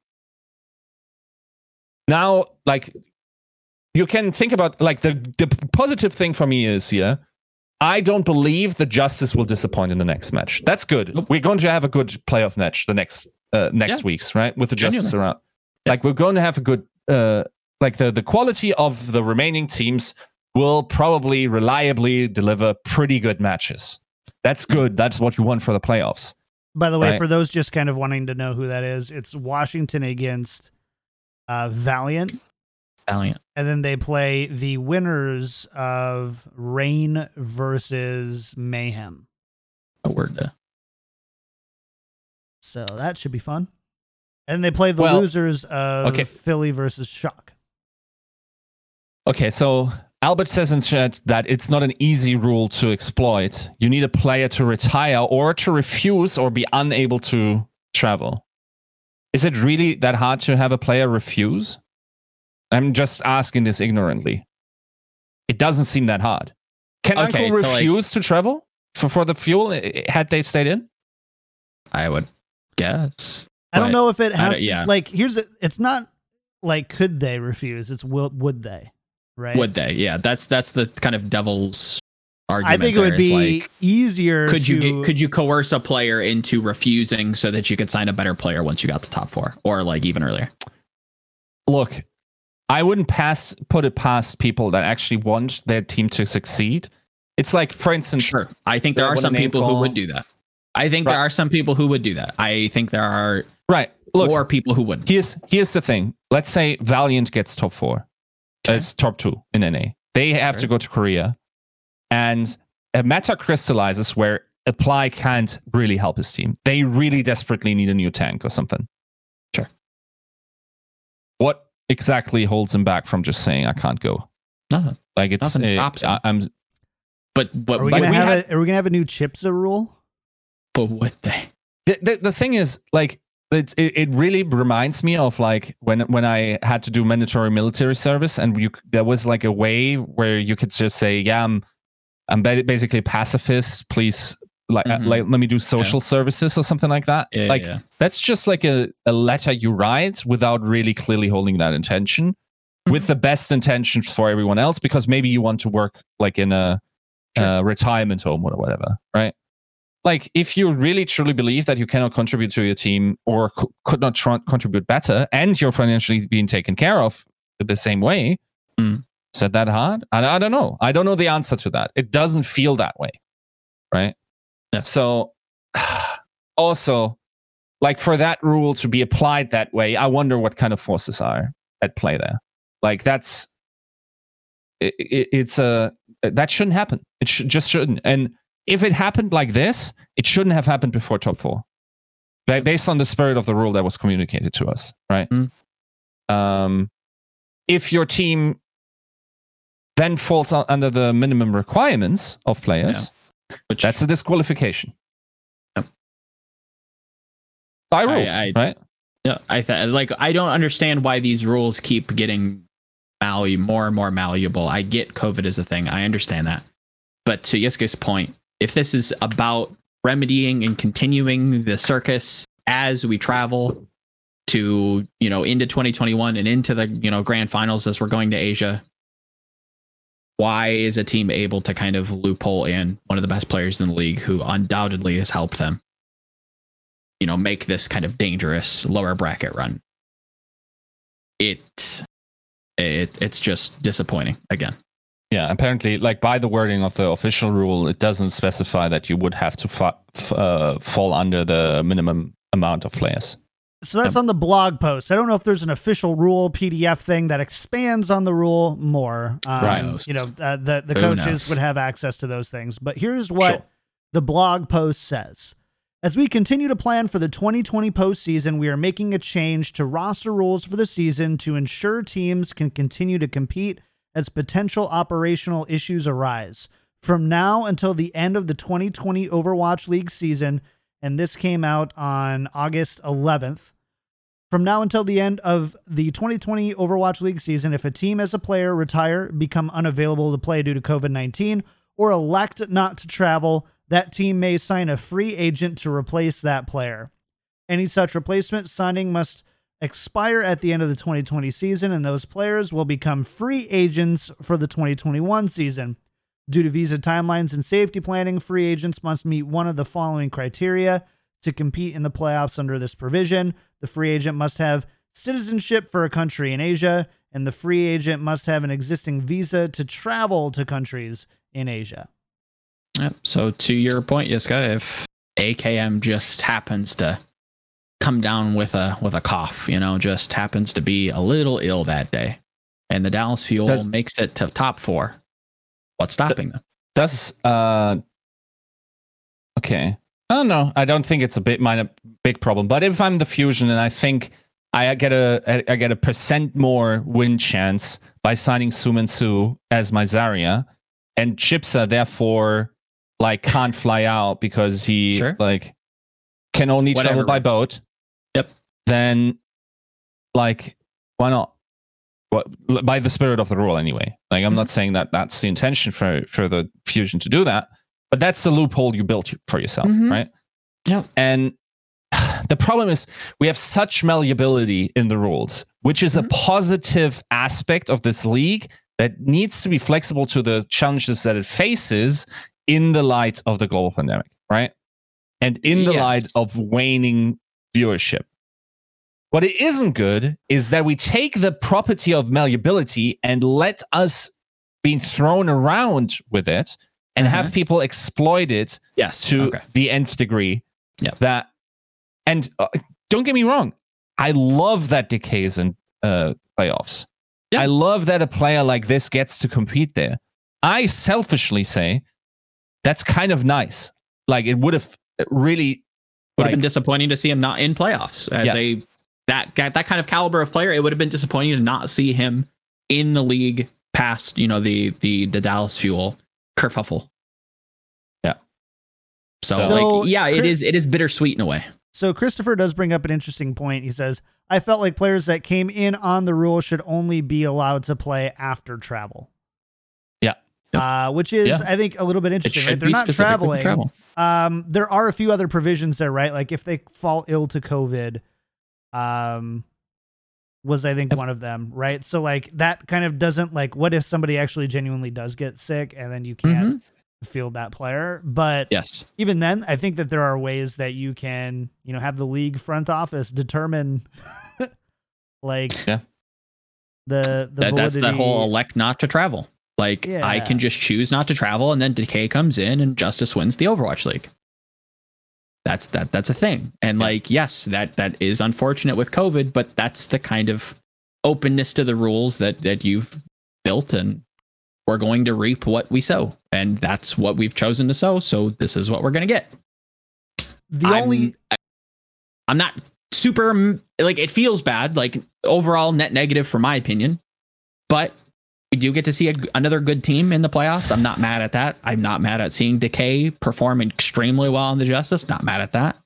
now, like you can think about like the the positive thing for me is here. I don't believe the justice will disappoint in the next match. That's good. Nope. We're going to have a good playoff match the next uh, next Yeah. weeks, right? With the justice Genuinely. around. Like we're going to have a good uh like the the quality of the remaining teams will probably reliably deliver pretty good matches. That's good. That's what you want for the playoffs. By the way, Right. for those just kind of wanting to know who that is, it's Washington against uh, Valiant. Valiant. And then they play the winners of Reign versus Mayhem. A word to So that should be fun. And they play the Well, losers of okay. Philly versus Shock. Okay, so Albert says in chat that it's not an easy rule to exploit. You need a player to retire or to refuse or be unable to travel. Is it really that hard to have a player refuse? I'm just asking this ignorantly. It doesn't seem that hard. Can Okay, Uncle so, like- refuse to travel for, for the fuel eh, had they stayed in? I would guess. I don't know if it has yeah. like here's a, it's not like could they refuse? It's will would they? Right? Would they? Yeah, that's that's the kind of devil's argument. I think it would there, is be like, easier could you to get, could you coerce a player into refusing so that you could sign a better player once you got to top four or like even earlier? Look, I wouldn't pass put it past people that actually want their team to succeed. It's like, for instance, Sure. I think there are some name people who would do that. I think there are some people who would do that. I think there are right? Look, more people who wouldn't. here's here's the thing. Let's say Valiant gets top four. Okay. It's top two in NA. They have to go to Korea, and a meta crystallizes where Apply can't really help his team. They really desperately need a new tank or something. Sure. What exactly holds him back from just saying I can't go? Nothing. Like it's Nothing uh, stops him. I, I'm But but are we but, gonna we have had- a, are we gonna have a new Chipsa rule? but what they? the, the, the thing is like it, it, it really reminds me of like when when I had to do mandatory military service and you there was like a way where you could just say yeah I'm I'm ba- basically a pacifist please like, uh, Mhm. like let me do social services or something like that Yeah, like yeah. that's just like a, a letter you write without really clearly holding that intention with the best intentions for everyone else because maybe you want to work like in a Sure. uh, retirement home or whatever right like if you really truly believe that you cannot contribute to your team or c- could not tr- contribute better and you're financially being taken care of the same way Mm. is that that hard? I, I don't know. I don't know the answer to that. It doesn't feel that way right? Yeah. so also like for that rule to be applied that way i wonder what kind of forces are at play there. Like that's it, it, it's a that shouldn't happen. It should just shouldn't. And if it happened like this it shouldn't have happened before top four Ba- based on the spirit of the rule that was communicated to us right Mm. um if your team then falls under the minimum requirements of players Which that's a disqualification Yep. by rules I- right Yeah, I th- like I don't understand why these rules keep getting malleable, more and more malleable. I get COVID is a thing. I understand that. But to Yiska's point, if this is about remedying and continuing the circus as we travel to you know into 2021 and into the you know grand finals as we're going to Asia. Why is a team able to kind of loophole in one of the best players in the league who undoubtedly has helped them? You know, make this kind of dangerous lower bracket run. It, it it's just disappointing again. Yeah, apparently, like by the wording of the official rule, it doesn't specify that you would have to fa- f- uh, fall under the minimum amount of players. So that's on the blog post. I don't know if there's an official rule PDF thing that expands on the rule more. Um, Right. You know, uh, the the Who coaches knows? would have access to those things. But here's what Sure. the blog post says. As we continue to plan for the 2020 postseason, we are making a change to roster rules for the season to ensure teams can continue to compete as potential operational issues arise. From now until the end of the 2020 Overwatch League season, and this came out on August 11th. From now until the end of the 2020 Overwatch League season, if a team as a player retire, become unavailable to play due to COVID 19, or elect not to travel, that team may sign a free agent to replace that player. Any such replacement signing must expire at the end of the 2020 season, and those players will become free agents for the 2021 season. Due to visa timelines and safety planning, free agents must meet one of the following criteria to compete in the playoffs under this provision. The free agent must have citizenship for a country in Asia, and the free agent must have an existing visa to travel to countries in Asia. Yep. So to your point, Yiska, if AKM just happens to come down with a with a cough, you know, just happens to be a little ill that day, and the Dallas Fuel Does- makes it to top four, what's stopping them? Does uh okay. I don't know. I don't think it's a big minor big problem. But if I'm the fusion and I think I get a I- get a percent more win chance by signing Suman Su as my Zarya, and Chipsa therefore like can't fly out because he Sure. like can only Whatever travel by boat. Then like why not? What by the spirit of the rule anyway. Like I'm not saying that that's the intention for for the fusion to do that, but that's the loophole you built for yourself, Mhm. right? Yeah. And the problem is we have such malleability in the rules, which is a positive aspect of this league that needs to be flexible to the challenges that it faces in the light of the global pandemic, right? And in the Yes. light of waning viewership. What it isn't good is that we take the property of malleability and let us being thrown around with it and have people exploit it Yes. to okay. the nth degree. That and uh, don't get me wrong, I love that decays in uh, playoffs. Yeah. I love that a player like this gets to compete there. I selfishly say that's kind of nice. Like it would have really Would have like, been disappointing to see him not in playoffs as Yes. a that that that kind of caliber of player. It would have been disappointing to not see him in the league past you know the the the Dallas Fuel kerfuffle. Yeah. So, So, like yeah, it Chris- is it is bittersweet in a way. So Christopher does bring up an interesting point. He says, I felt like players that came in on the rule should only be allowed to play after travel. Yeah. Uh, which is, Yeah. I think, a little bit interesting. Right? They're not traveling. travel. Um, there are a few other provisions there, right? Like if they fall ill to COVID, um, was I think one of them, right? So like that kind of doesn't like what if somebody actually genuinely does get sick and then you can't Mm-hmm. field that player? But Yes. even then, I think that there are ways that you can, you know, have the league front office determine, like, Yeah. the the That, that's that whole elect not to travel. Like I can just choose not to travel, and then Decay comes in, and Justice wins the Overwatch League. That's that. That's a thing, and Yeah. like yes, that that is unfortunate with COVID, but that's the kind of openness to the rules that that you've built, and we're going to reap what we sow, and that's what we've chosen to sow. So this is what we're gonna get. the I'm- only I'm not super like it feels bad, like overall net negative for my opinion, but we do get to see a, another good team in the playoffs. I'm not mad at that. I'm not mad at seeing Decay perform extremely well in the Justice. Not mad at that.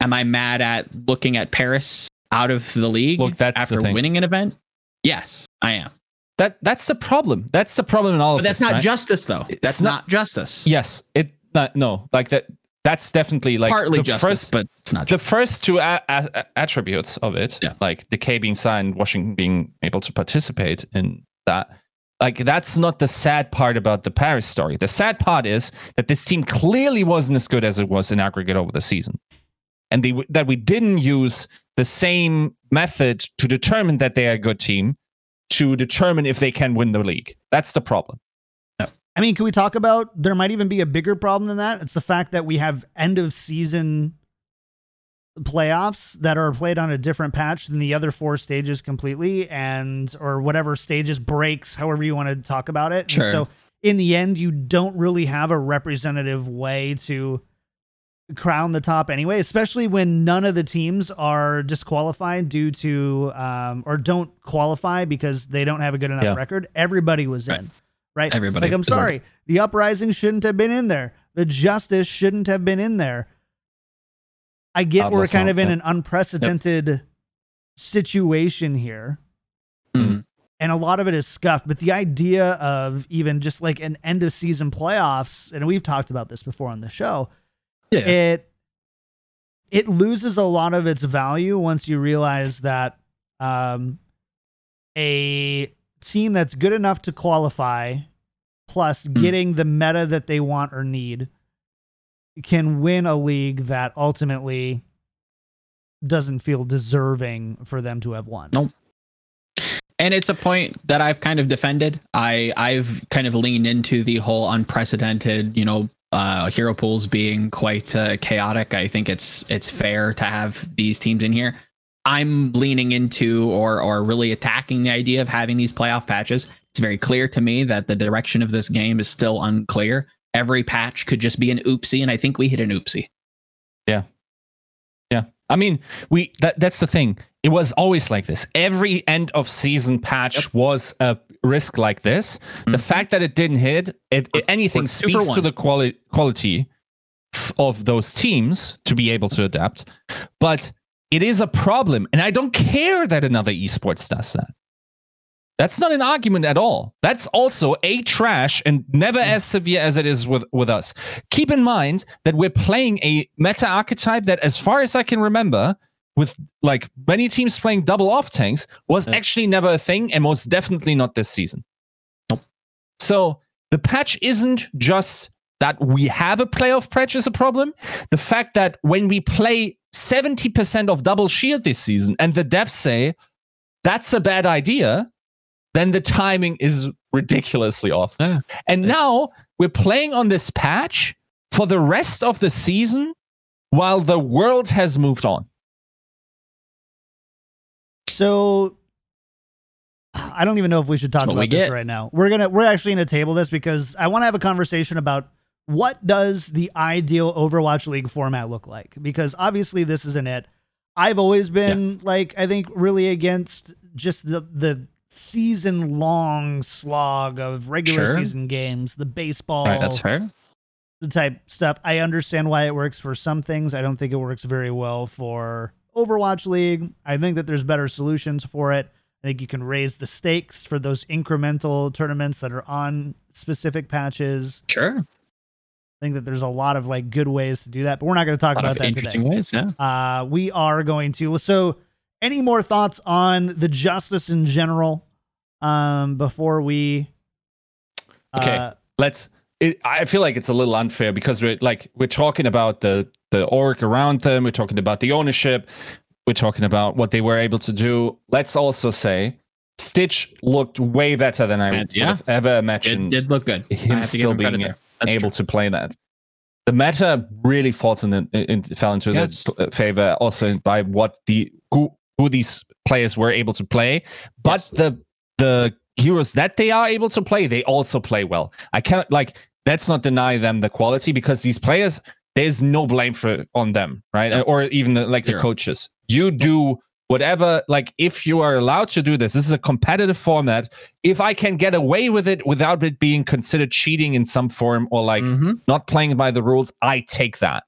Am I mad at looking at Paris out of the league Look, that's after winning an event? Yes, I am. that that's the problem. That's the problem in all But of But that's this, not right? justice, though. It's That's not- not justice. Yes, it no, no, like that. That's definitely like Partly the justice, first, but it's not. the first two a- a- attributes of it, Yeah. like Decay being signed, Washington being able to participate in that, like that's not the sad part about the Paris story. The sad part is that this team clearly wasn't as good as it was in aggregate over the season, and they, that we didn't use the same method to determine that they are a good team to determine if they can win the league. That's the problem. I mean, can we talk about there might even be a bigger problem than that? It's the fact that we have end of season playoffs that are played on a different patch than the other four stages completely and or whatever stages breaks, however you want to talk about it. Sure. And so in the end, you don't really have a representative way to crown the top anyway, especially when none of the teams are disqualified due to um, or don't qualify because they don't have a good enough Yeah. record. Everybody was Right. in, right? Everybody Like I'm sorry, the uprising shouldn't have been in there. The justice shouldn't have been in there. I get we're kind of in an unprecedented situation here. Mm. And a lot of it is scuffed, but the idea of even just like an end of season playoffs, and we've talked about this before on the show, yeah. it it loses a lot of its value once you realize that um, a team that's good enough to qualify plus getting the meta that they want or need can win a league that ultimately doesn't feel deserving for them to have won. Nope. and it's a point that I've kind of defended. I I've kind of leaned into the whole unprecedented, you know, uh, hero pools being quite uh, chaotic. I think it's it's fair to have these teams in here. I'm leaning into or or really attacking the idea of having these playoff patches. It's very clear to me that the direction of this game is still unclear. Every patch could just be an oopsie, and I think we hit an oopsie. Yeah. Yeah. I mean, we that that's the thing. It was always like this. Every end of season patch was a risk like this. The Mhm. fact that it didn't hit, if, if anything, speaks to the quali- quality of those teams to be able to adapt. But it is a problem, and I don't care that another esports does that. That's not an argument at all. That's also a trash and never mm. as severe as it is with, with us. Keep in mind that we're playing a meta archetype that, as far as I can remember, with like many teams playing double off tanks, was Yeah. actually never a thing, and most definitely not this season. So the patch isn't just that we have a playoff patch is a problem. The fact that when we play 70% of double shield this season and the devs say that's a bad idea, then the timing is ridiculously off. Yeah, and it's- now we're playing on this patch for the rest of the season while the world has moved on. So I don't even know if we should talk about this right now. We're gonna we're actually gonna table this because I want to have a conversation about what does the ideal Overwatch League format look like? Because obviously this isn't it. I've always been like I think really against just the the season long slog of regular Sure. season games, the baseball that's fair. the type stuff. I understand why it works for some things. I don't think it works very well for Overwatch League. I think that there's better solutions for it. I think you can raise the stakes for those incremental tournaments that are on specific patches. Sure. I think that there's a lot of like good ways to do that, but we're not going to talk A lot about of that interesting today. ways. Yeah. Uh, we are going to. So, any more thoughts on the justice in general um, before we? Okay. uh, let's it, i feel like it's a little unfair because we're like we're talking about the the org around them we're talking about the ownership we're talking about what they were able to do let's also say stitch looked way better than i And- would yeah. have ever It imagined did look good. I him have to give still him credit being there. That's able true. to play that the meta really falls in the in, fell into Yes. the uh, favor also by what the who who these players were able to play but Yes. the the heroes that they are able to play they also play well i cannot like let's not deny them the quality because these players there's no blame for on them right No. or even the, like the coaches you do whatever like if you are allowed to do this this is a competitive format if i can get away with it without it being considered cheating in some form or like Mhm. not playing by the rules i take that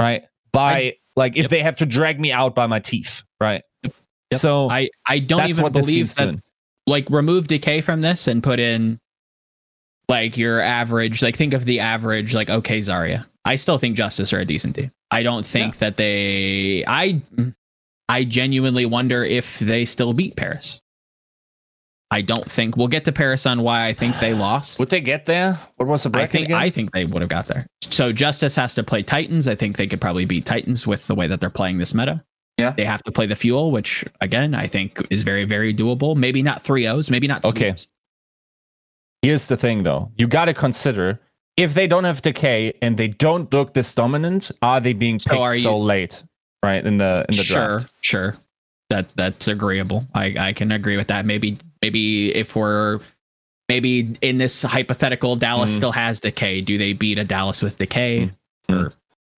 right by I- like if Yep. they have to drag me out by my teeth right Yep. so I I don't even believe that doing. like remove decay from this and put in like your average, like think of the average, like okay, Zarya. I still think Justice are a decent team. I don't think that they. I I genuinely wonder if they still beat Paris. I don't think we'll get to Paris on why I think they lost. Would they get there? What was the I think again? I think they would have got there. So Justice has to play Titans. I think they could probably beat Titans with the way that they're playing this meta. Yeah. They have to play the fuel, which again I think is very, very doable. Maybe not three O's, maybe not Okay. Here's the thing, though. You got to consider if they don't have decay and they don't look this dominant, are they being So picked are so you- late, right in the in the sure, draft? sure. That that's agreeable. I, I can agree with that. Maybe maybe if we're maybe in this hypothetical, Dallas Mm. still has decay. Do they beat a Dallas with decay Mm. or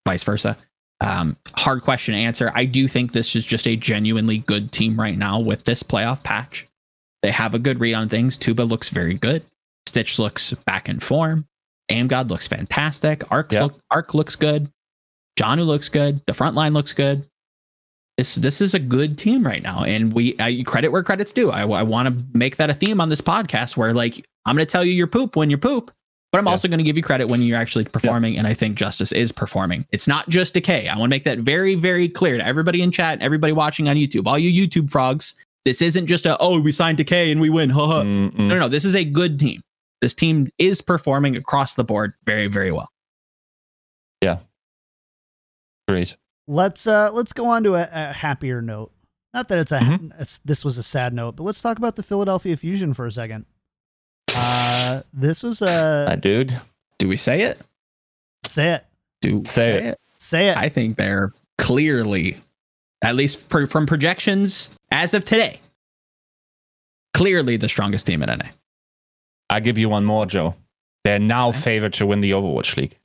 vice versa? Um, hard question to answer. I do think this is just a genuinely good team right now with this playoff patch. They have a good read on things. Tuba looks very good. Stitch looks back in form. AimGod looks fantastic. Arc Yeah. look, Arc looks good. Janus looks good. The front line looks good. This this is a good team right now, and we I, credit where credit's due. I, I want to make that a theme on this podcast where like I'm going to tell you your poop when you're poop, but I'm Yeah. also going to give you credit when you're actually performing. And I think Justice is performing. It's not just decay. I want to make that very very clear to everybody in chat, everybody watching on YouTube, all you YouTube frogs. This isn't just a oh we signed decay and we win. Ha ha. Mm. No, no, no. This is a good team. This team is performing across the board very very well. Great. Let's uh let's go on to a, a happier note. Not that it's a Mhm. it's, this was a sad note, but let's talk about the Philadelphia Fusion for a second. Uh, this was Uh, a dude, Do we say it? say it, Do we Say it. say it. I think they're clearly, at least per, from projections as of today, clearly the strongest team in NA. I give you one more, Joe. They're now Okay. favored to win the Overwatch League.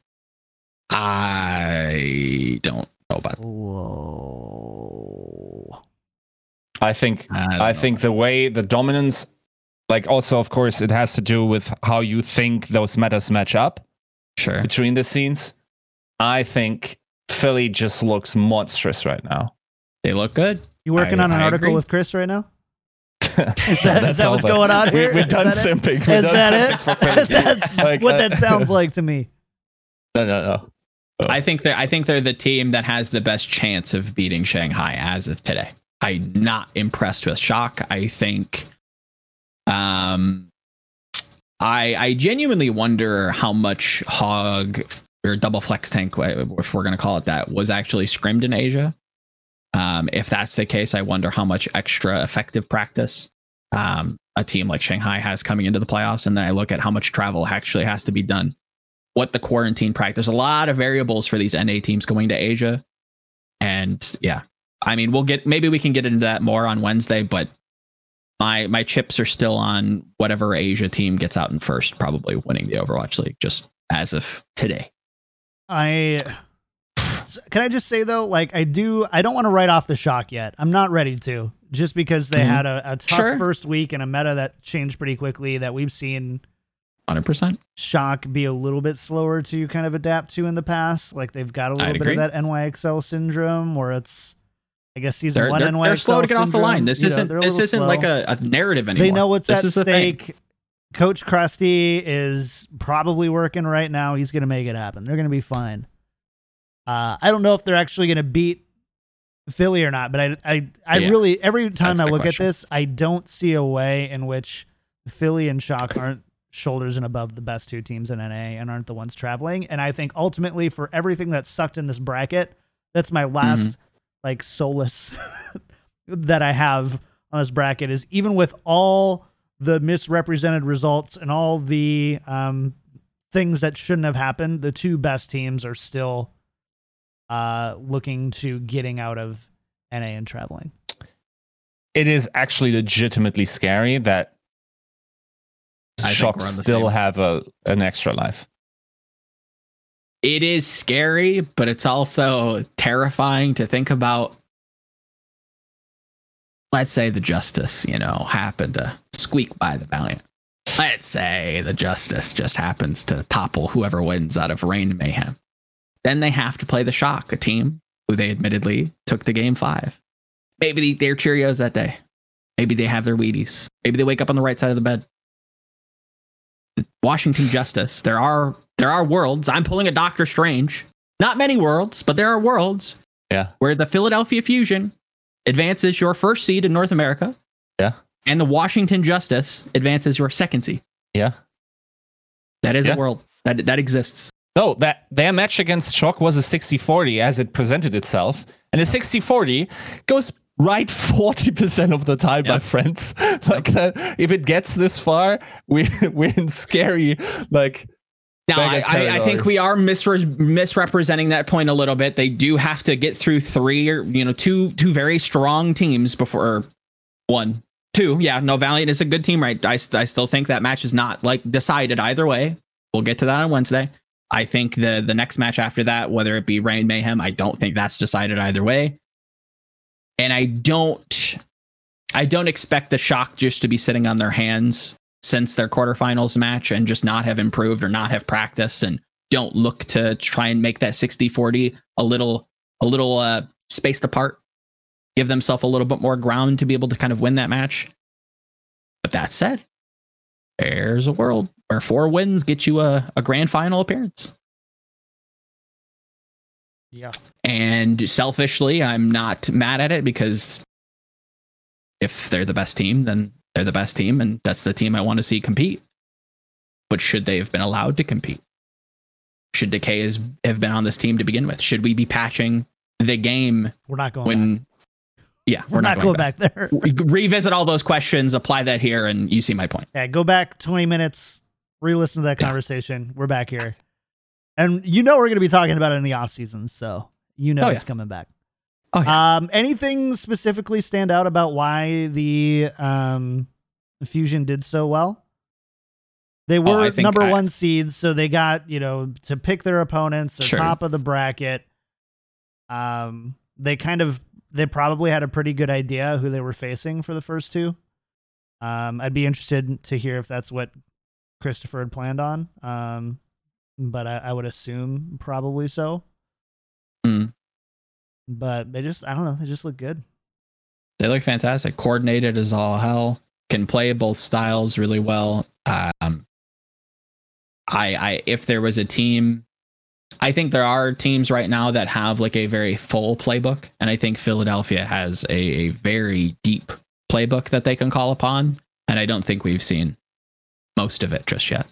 I don't know about. Whoa. I think I, I think about- the way the dominance, like also of course it has to do with how you think those metas match up sure. between the scenes. I think Philly just looks monstrous right now. They look good. You working I- on an I article agree. with Chris right now? Is that- is that what's going on here? We, are Is done that it? simping. We're Is done that simping it? That's Like, what uh, that sounds like to me. No, no, no. I think they're I think they're the team that has the best chance of beating Shanghai as of today. I'm not impressed with Shock. I think um I I genuinely wonder how much Hog or double flex tank, if we're gonna call it that, was actually scrimmed in Asia. Um, if that's the case, I wonder how much extra effective practice um, a team like Shanghai has coming into the playoffs. And then I look at how much travel actually has to be done what the quarantine practice. There's a lot of variables for these NA teams going to Asia. And yeah, I mean, we'll get maybe we can get into that more on Wednesday, but my my chips are still on whatever Asia team gets out in first, probably winning the Overwatch League just as of today. I can I just say though, like I do, I don't want to write off the shock yet. I'm not ready to, just because they Mhm. had a, a tough Sure. first week and a meta that changed pretty quickly. That we've seen Hundred percent. shock be a little bit slower to kind of adapt to in the past. Like they've got a little I'd bit agree. of that NYXL syndrome, where it's, I guess season They're, one they're, NYXL they're slow to get off the line. This you isn't they're this isn't slow. like a, a narrative anymore. They know what's this at stake. Coach Crusty is probably working right now. He's going to make it happen. They're going to be fine. Uh, I don't know if they're actually going to beat Philly or not, but I, I, I Yeah. really every time I look question. at this, I don't see a way in which Philly and Shock aren't shoulders and above the best two teams in NA and aren't the ones traveling. And I think ultimately for everything that's sucked in this bracket, that's my last Mm-hmm. like solace that I have on this bracket is even with all the misrepresented results and all the um, things that shouldn't have happened, the two best teams are still uh, looking to getting out of NA and traveling. It is actually legitimately scary that I Shock we're on the still same- have a an extra life. it is scary, but it's also terrifying to think about. Let's say the justice, you know, happened to squeak by the Valiant. Let's say the justice just happens to topple whoever wins out of Reign Mayhem. Then they have to play the shock, a team who they admittedly took to game five. Maybe they eat their Cheerios that day. Maybe they have their Wheaties. Maybe they wake up on the right side of the bed. Washington Justice. There are there are worlds. I'm pulling a Doctor Strange. Not many worlds, but there are worlds. Yeah. Where the Philadelphia Fusion advances your first seed in North America. Yeah. And the Washington Justice advances your second seed. Yeah. That is Yeah. a world that that exists. No, that their match against Shock was a 60-40 as it presented itself. And a 60-40 goes right 40% of the time, my friends. like that if it gets this far, we we're in scary like Now, I, I, I think we are misre- misrepresenting that point a little bit. They do have to get through three or you know two two very strong teams before or one two. Yeah, no, Valiant is a good team, right? I, I still think that match is not like decided either way. We'll get to that on Wednesday. I think the the next match after that, whether it be Reign Mayhem, I don't think that's decided either way. And I don't I don't expect the shock just to be sitting on their hands since their quarterfinals match and just not have improved or not have practiced and don't look to try and make that 60-40 a little a little uh spaced apart. Give themselves a little bit more ground to be able to kind of win that match. But that said there's a world where four wins get you a, a grand final appearance. Yeah. And selfishly, I'm not mad at it because if they're the best team, then they're the best team, and that's the team I want to see compete. But should they have been allowed to compete? Should Decay has, have been on this team to begin with? Should we be patching the game We're not going back. Yeah, We're, not, going, back, there. Revisit all those questions, apply that here, and you see my point. Yeah, go back 20 minutes, re-listen to that Yeah. conversation. We're back here. And you know we're going to be talking about it in the off season, so you know Oh, it's yeah. coming back. Oh, yeah. Um anything specifically stand out about why the um Fusion did so well? They Oh, were think number I- 1 seeds, so they got, you know, to pick their opponents, they're Sure. top of the bracket. Um they kind of they probably had a pretty good idea who they were facing for the first two. Um, I'd be interested to hear if that's what Christopher had planned on. Um, but I, I would assume probably so. Hmm. But they just, I don't know, they just look good. They look fantastic. Coordinated as all hell. Can play both styles really well. Um, I, I, if there was a team, I think there are teams right now that have like a very full playbook, and I think Philadelphia has a, a very deep playbook that they can call upon, and I don't think we've seen most of it just yet.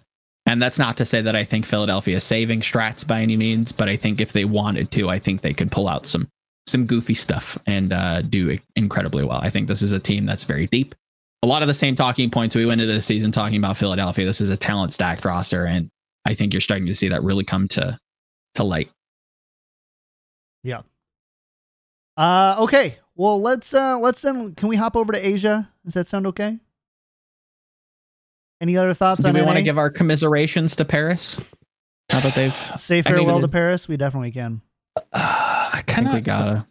And that's not to say that I think Philadelphia is saving strats by any means, but I think if they wanted to, I think they could pull out some some goofy stuff and uh, do incredibly well. I think this is a team that's very deep. A lot of the same talking points we went into the season talking about Philadelphia. This is a talent stacked roster, and I think you're starting to see that really come to to light. Yeah. Uh, okay. Well, let's, uh, let's then, can we hop over to Asia? Does that sound okay? Any other thoughts Do on we want to give our commiserations to Paris? Now that they've, Say I mean, farewell to Paris? We definitely can. uh, I I kind think we of gotta.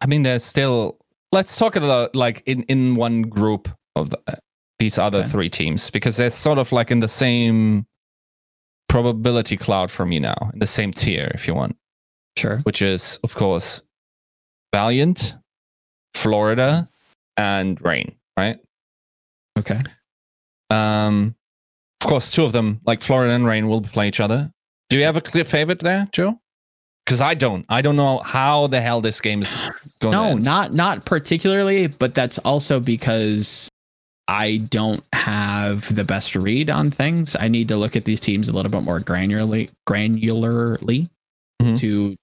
I mean, there's still. Let's talk about like in in one group of the, uh, these other Okay. three teams because they're sort of like in the same probability cloud for me now, in the same tier, if you want, Sure. which is of course Valiant, Florida, and Reign. Right. Okay. Um, of course, two of them, like Florida and Reign, will play each other. Do you have a clear favorite there, Joe? Because I don't. I don't know how the hell this game is going. to No, not not particularly, but that's also because I don't have the best read on things. I need to look at these teams a little bit more granularly, granularly Mhm. to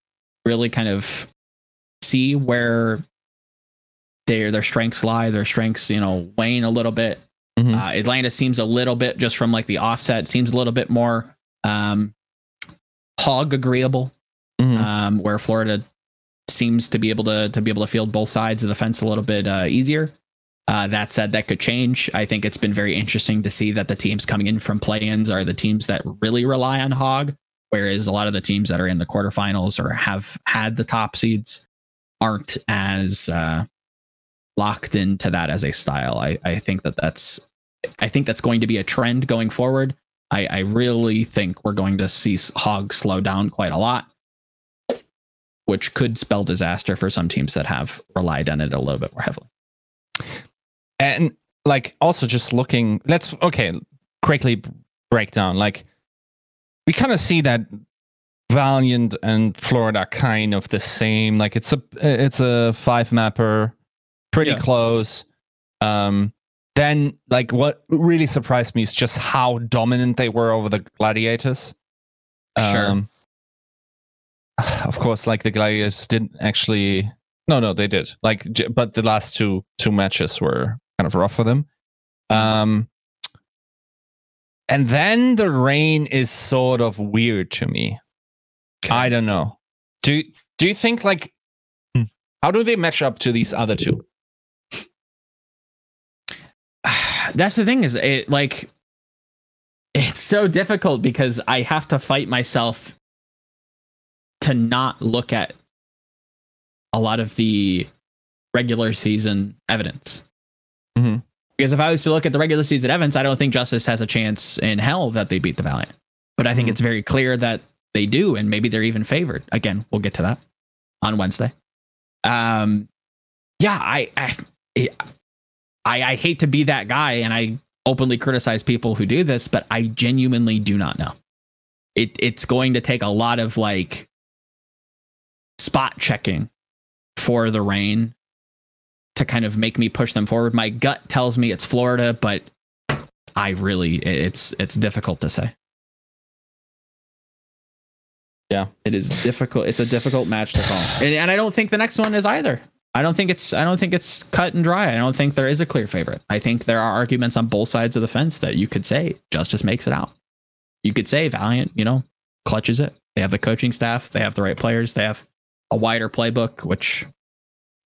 really kind of see where their their strengths lie. Their strengths, you know, wane a little bit. Mhm. Uh, Atlanta seems a little bit just from like the offset seems a little bit more um, hog agreeable Mhm. um, where Florida seems to be able to to be able to field both sides of the fence a little bit uh, easier. Uh, that said, that could change. I think it's been very interesting to see that the teams coming in from play-ins are the teams that really rely on Hog, whereas a lot of the teams that are in the quarterfinals or have had the top seeds aren't as uh, locked into that as a style. I, I think that that's I think that's going to be a trend going forward. I, I really think we're going to see Hog slow down quite a lot which could spell disaster for some teams that have relied on it a little bit more heavily. and like also just looking let's okay quickly breakdown. Like we kind of see that Valiant and Florida kind of the same. Like it's a it's a five mapper, pretty Yeah. close. Um, then like what really surprised me is just how dominant they were over the gladiators. Sure. Um, of course, like the gladiators didn't actually. No, no, they did. Like, j- but the last two two matches were kind of rough for them. Um, and then the Reign is sort of weird to me. I don't know. Do do you think like how do they match up to these other two? That's the thing is it like it's so difficult because I have to fight myself to not look at a lot of the regular season evidence. Mhm. Because if I was to look at the regular season evidence, I don't think Justice has a chance in hell that they beat the Valiant. But I think Mhm. it's very clear that they do, and maybe they're even favored. Again, we'll get to that on Wednesday. Um, yeah, I, I, I, I hate to be that guy, and I openly criticize people who do this, but I genuinely do not know. It, it's going to take a lot of like spot checking for the Reign to kind of make me push them forward. My gut tells me it's Florida, but I really it's it's difficult to say. Yeah. It is difficult. It's a difficult match to call. And, and I don't think the next one is either. I don't think it's I don't think it's cut and dry. I don't think there is a clear favorite. I think there are arguments on both sides of the fence that you could say Justice makes it out. You could say Valiant, you know, clutches it. They have the coaching staff, they have the right players, they have a wider playbook, which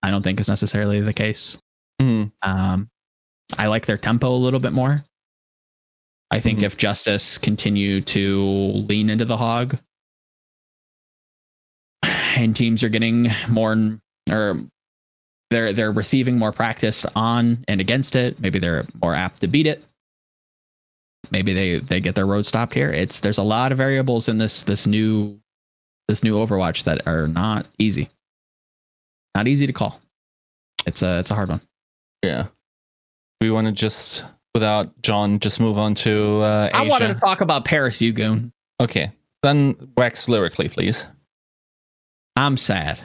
I don't think is necessarily the case. Mhm. Um, I like their tempo a little bit more. I think Mhm. if Justice continue to lean into the hog, and teams are getting more or they're they're receiving more practice on and against it, maybe they're more apt to beat it. Maybe they they get their road stopped here. It's there's a lot of variables in this this new this new Overwatch that are not easy. Not easy to call. It's a it's a hard one. Yeah. We want to just without John just move on to uh. I wanted to talk about Paris Ugoon. Okay. Then wax lyrically, please. I'm sad.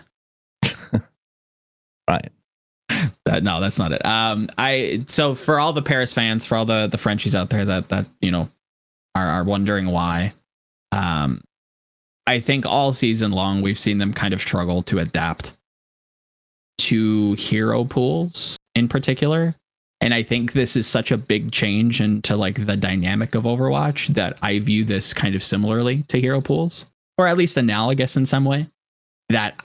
Right. No, that's not it. Um, I so for all the Paris fans, for all the the Frenchies out there that that you know are are wondering why, um, I think all season long we've seen them kind of struggle to adapt to hero pools in particular. And I think this is such a big change into like the dynamic of Overwatch that I view this kind of similarly to hero pools, or at least analogous in some way. That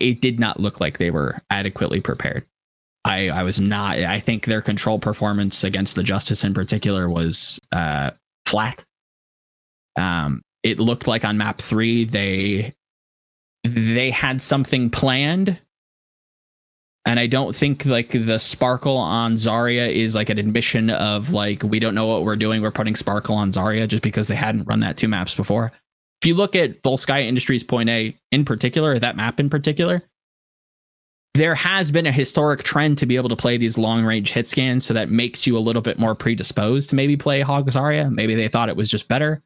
it did not look like they were adequately prepared. I, I was not. I think their control performance against the Justice in particular was uh, flat. Um, it looked like on map three they they had something planned, and I don't think like the sparkle on Zarya is like an admission of like we don't know what we're doing. We're putting sparkle on Zarya just because they hadn't run that two maps before. If you look at Volskaya Industries Point A in particular, that map in particular, there has been a historic trend to be able to play these long range hit scans, so that makes you a little bit more predisposed to maybe play Hog Zarya. Maybe they thought it was just better.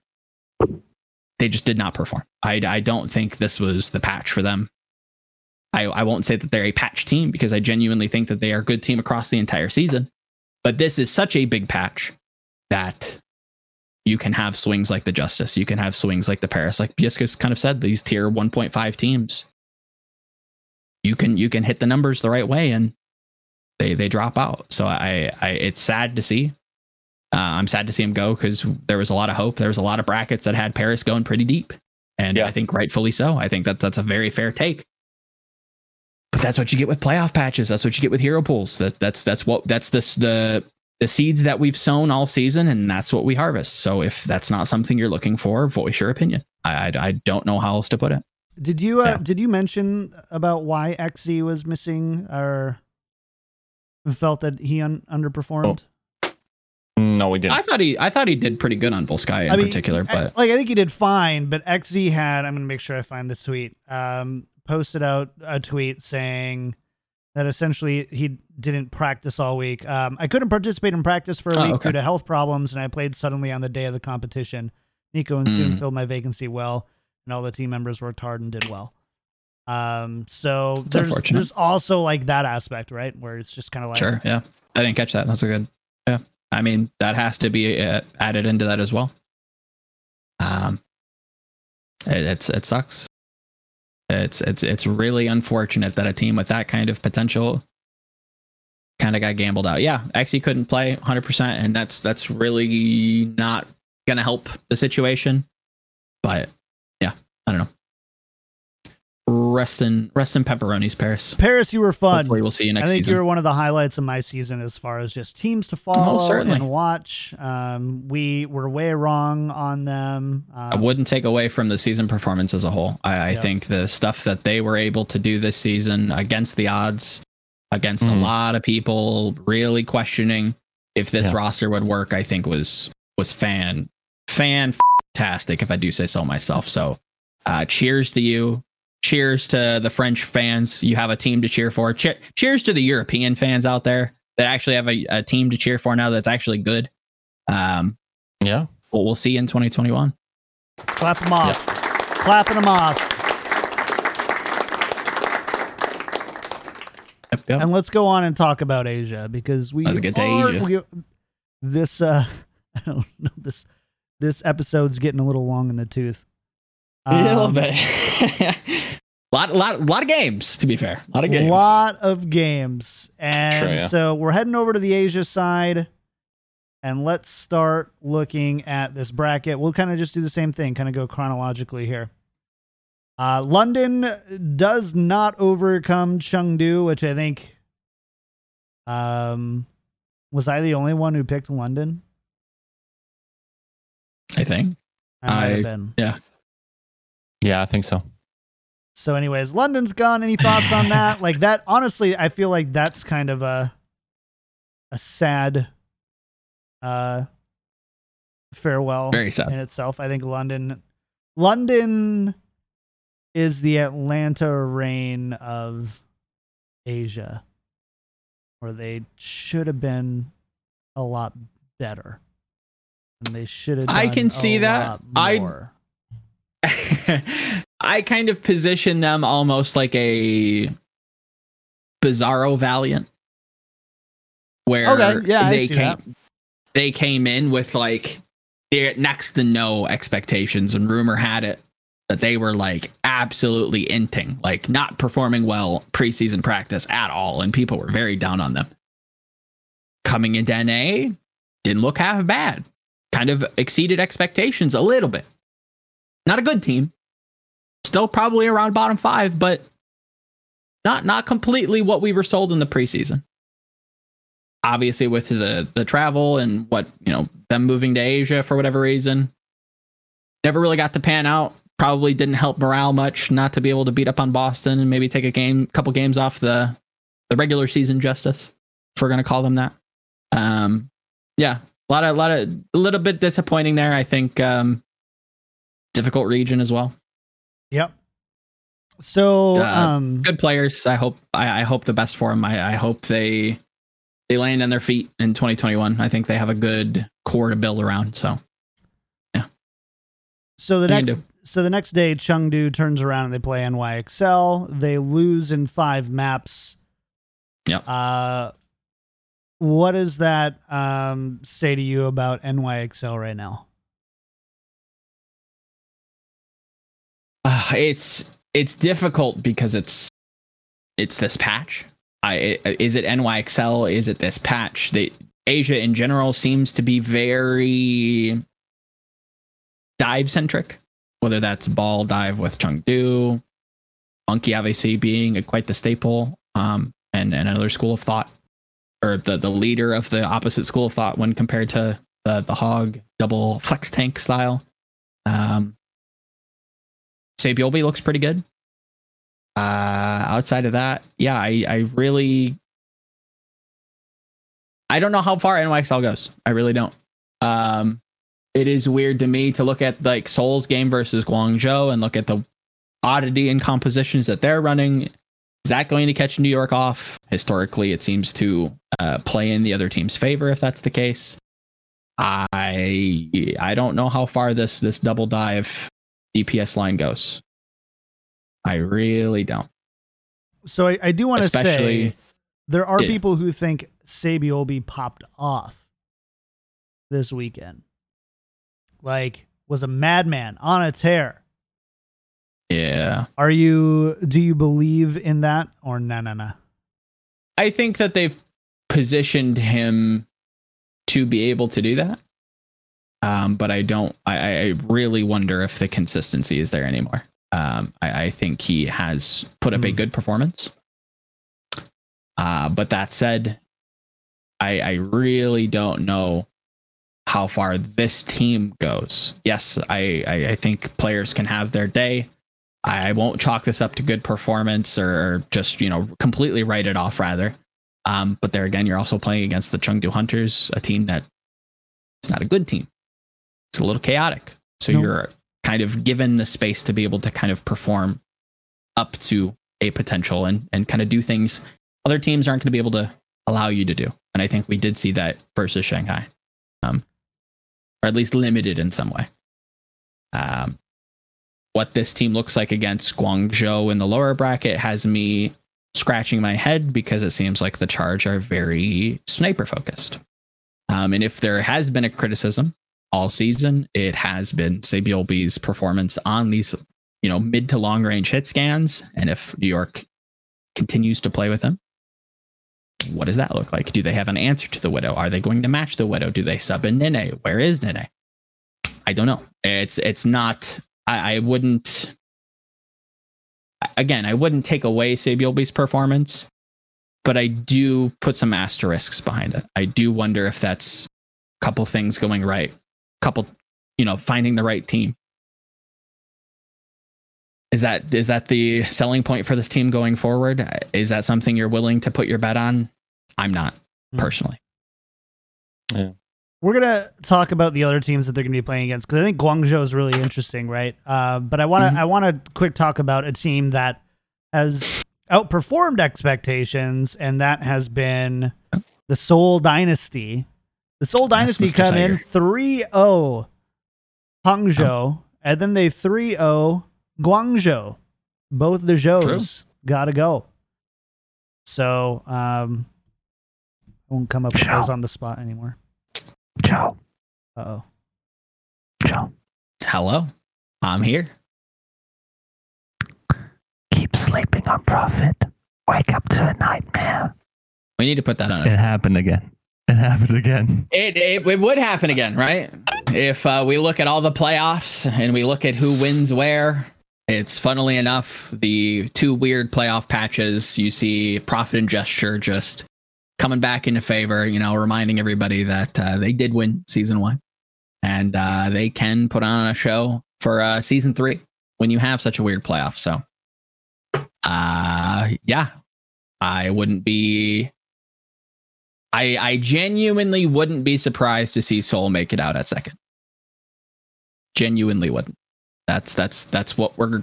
They just did not perform. I, I don't think this was the patch for them. I, I won't say that they're a patch team because I genuinely think that they are a good team across the entire season. But this is such a big patch that you can have swings like the Justice. You can have swings like the Paris. Like Biescas kind of said, these tier 1.5 teams. You can you can hit the numbers the right way and they they drop out. So I, I it's sad to see. Uh, I'm sad to see him go because there was a lot of hope. There was a lot of brackets that had Paris going pretty deep, and Yeah. I think rightfully so. I think that that's a very fair take. But that's what you get with playoff patches. That's what you get with hero pools. That that's that's what that's this the the seeds that we've sown all season, and that's what we harvest. So if that's not something you're looking for, voice your opinion. I I, I don't know how else to put it. Did you uh, Yeah. did you mention about why XZ was missing or felt that he un- underperformed? No, we didn't. I thought he I thought he did pretty good on Volskaya in I mean, particular, I- but like I think he did fine, but XZ had I'm gonna make sure I find the tweet. Um, posted out a tweet saying that essentially he didn't practice all week. Um, I couldn't participate in practice for a Oh, week okay. due to health problems, and I played suddenly on the day of the competition. Nico and Soon Mm. filled my vacancy well, and all the team members worked hard and did well. Um, so there's there's also like that aspect, right, where it's just kind of like Sure. Yeah. I didn't catch that. That's a good. Yeah. I mean, that has to be uh, added into that as well. Um, it, it's it sucks. It's it's it's really unfortunate that a team with that kind of potential kind of got gambled out. Yeah, XE couldn't play 100%, and that's that's really not gonna help the situation. But yeah, I don't know. Rest in rest in pepperonis, Paris. Paris, you were fun. Hopefully, we'll see you I next think season. you were one of the highlights of my season as far as just teams to follow certainly. and watch. Um, we were way wrong on them. I Um, wouldn't take away from the season performance as a whole. I, I Yeah. think the stuff that they were able to do this season against the odds, against a Mm. lot of people really questioning if this Yeah. roster would work, I think was was fan fantastic if I do say so myself. So uh, cheers to you. Cheers to the French fans. You have a team to cheer for. Che- cheers to the European fans out there that actually have a, a team to cheer for now that's actually good. Um, Yeah. we'll, we'll see you in 2021. clap them off. Clapping them off. Yep, yep. And let's go on and talk about Asia because we Let's get to are- Asia. we- this uh I don't know this this episode's getting a little long in the tooth. a little Um, bit. lot, lot, lot of games. To be fair, a lot of games. A lot of games. And True, yeah. so we're heading over to the Asia side and let's start looking at this bracket. We'll kind of just do the same thing, kind of go chronologically here. Uh, London does not overcome Chengdu, which I think um was I the only one who picked London? I think. I might have I- been. Yeah, I think so. So, anyways, London's gone. Any thoughts on that? like that, honestly, I feel like that's kind of a a sad uh farewell Very sad. in itself. I think London London is the Atlanta reign of Asia. Where they should have been a lot better. And they should have I can see that. I- more. I kind of position them almost like a Bizarro Valiant, where Okay, yeah, they came that. they came in with like next to no expectations, and rumor had it that they were like absolutely inting, like not performing well preseason practice at all, and people were very down on them. Coming into NA, didn't look half bad. Kind of exceeded expectations a little bit. Not a good team. Still probably around bottom five, but not not completely what we were sold in the preseason. Obviously, with the the travel and what you know, them moving to Asia for whatever reason, never really got to pan out. Probably didn't help morale much not to be able to beat up on Boston and maybe take a game, couple games off the the regular season justice, if we're gonna call them that. Um, yeah, a lot of, a lot of, a little bit disappointing there. I think um, difficult region as well. Yep. So, Uh, um, Good players. I hope. I, I hope the best for them. I, I hope they they land on their feet in 2021. I think they have a good core to build around. So yeah. so the what next, so the next day, Chengdu turns around and they play NYXL. They lose in five maps. Yep. Uh, what does that um say to you about NYXL right now? Uh, it's it's difficult because it's it's this patch. I is it NYXL? Is it this patch? The Asia in general seems to be very dive centric. Whether that's ball dive with Chengdu, Monkey obviously being a, quite the staple, um, and, and another school of thought, or the the leader of the opposite school of thought when compared to the the hog double flex tank style. Um, Saebyeolbe looks pretty good. Uh, outside of that, yeah, I, I really, I don't know how far NYXL goes. I really don't. Um, it is weird to me to look at like Seoul's game versus Guangzhou and look at the oddity and compositions that they're running Is that going to catch New York off? Historically, it seems to uh, play in the other team's favor if that's the case. I I don't know how far this this double dive DPS line goes. I really don't. So I, I do want to say there are Yeah. people who think Saebyeolbe popped off this weekend. Like was a madman on a tear. Yeah. Are you do you believe in that or no no no? I think that they've positioned him to be able to do that. Um, but I don't. I, I really wonder if the consistency is there anymore. Um, I, I think he has put up a Hmm. good performance. Uh, but that said, I, I really don't know how far this team goes. Yes, I, I, I think players can have their day. I won't chalk this up to good performance or just, you know, completely write it off rather. Um, but there again, you're also playing against the Chengdu Hunters, a team that it's not a good team. It's a little chaotic. So No. you're kind of given the space to be able to kind of perform up to a potential and, and kind of do things other teams aren't going to be able to allow you to do. And I think we did see that versus Shanghai, um, or at least limited in some way. Um, what this team looks like against Guangzhou in the lower bracket has me scratching my head because it seems like the charge are very sniper focused. Um, and if there has been a criticism all season, it has been Saebyeolbe's performance on these, you know, mid to long range hit scans. And if New York continues to play with him, what does that look like? Do they have an answer to the widow? Are they going to match the widow? Do they sub in Nenne? Where is Nenne? I don't know. It's it's not. I, I wouldn't. Again, I wouldn't take away Saebyeolbe's performance, but I do put some asterisks behind it. I do wonder if that's a couple things going right, couple, you know, finding the right team. Is that is that the selling point for this team going forward? Is that something you're willing to put your bet on? I'm not Hmm. personally. We're gonna talk about the other teams that they're gonna be playing against because I think Guangzhou is really interesting, right? Uh, but I want to Mhm. I want to quick talk about a team that has outperformed expectations, and that has been the Seoul Dynasty. The Seoul Dynasty Mr. come in 3-0 Hangzhou, and then they 3-0 Guangzhou. Both the Zhous gotta go. So um, I won't come up with those on the spot anymore. Joe, Uh oh. Joe, Hello, I'm here. keep sleeping on profit. Wake up to a nightmare. We need to put that on. It happened again. It happened again. It, it, it would happen again, right? If uh, we look at all the playoffs and we look at who wins where, it's funnily enough the two weird playoff patches. You see Profit and Gesture just coming back into favor, you know, reminding everybody that uh, they did win season one and uh, they can put on a show for uh, season three when you have such a weird playoff. So, uh, yeah, I wouldn't be I I genuinely wouldn't be surprised to see Seoul make it out at second. Genuinely wouldn't. That's that's that's what we're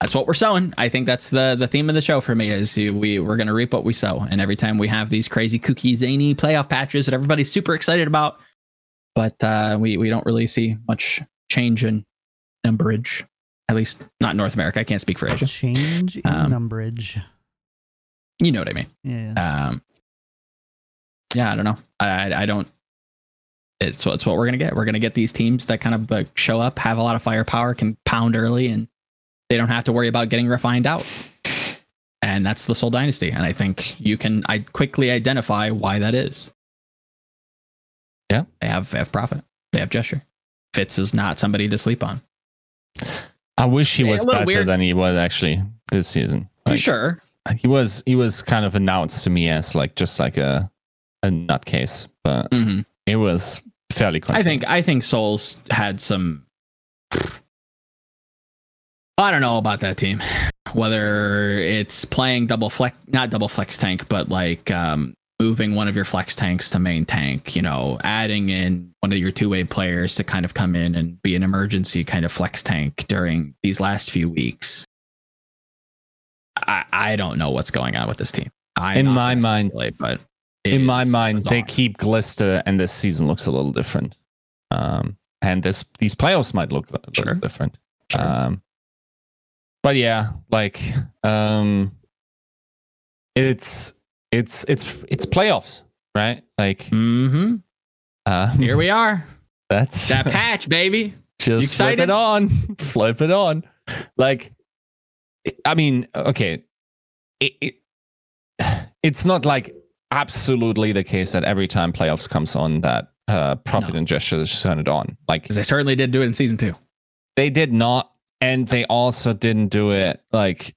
that's what we're sowing. I think that's the the theme of the show for me is we we're gonna reap what we sow. And every time we have these crazy kooky zany playoff patches that everybody's super excited about, but uh, we we don't really see much change in numberage. At least not North America. I can't speak for Asia. Change in Um, numberage. You know what I mean. Yeah. um yeah i don't know. I i, I don't it's, it's what we're gonna get. We're gonna get these teams that kind of uh, show up have a lot of firepower can pound early and they don't have to worry about getting refined out. And that's the Seoul dynasty and i think you can i quickly identify why that is. Yeah. they have they have profit. They have gesture. Fits is not somebody to sleep on. I wish he was a better weird. than he was actually this season. you Like, sure? He was he was kind of announced to me as like just like a a nutcase, but hmm it was fairly. I think. I think Seoul's had some. I don't know about that team. Whether it's playing double flex, not double flex tank, but like um, moving one of your flex tanks to main tank. You know, adding in one of your two way players to kind of come in and be an emergency kind of flex tank during these last few weeks. I, I don't know what's going on with this team. I'm In my mind- but in my mind, they keep Glister, and this season looks a little different. Um, and this these playoffs might look a little Sure. different. Sure. Um, but yeah, like um, it's it's it's it's playoffs, right? Like mm-hmm. um, Here we are. that's That patch, baby. just flip excited? it on, flip it on. Like, I mean, okay, it, it it's not like absolutely the case that every time playoffs comes on that uh, profit No. and gestures turn it on. Like they certainly did do it in season two. they did not, and they also didn't do it like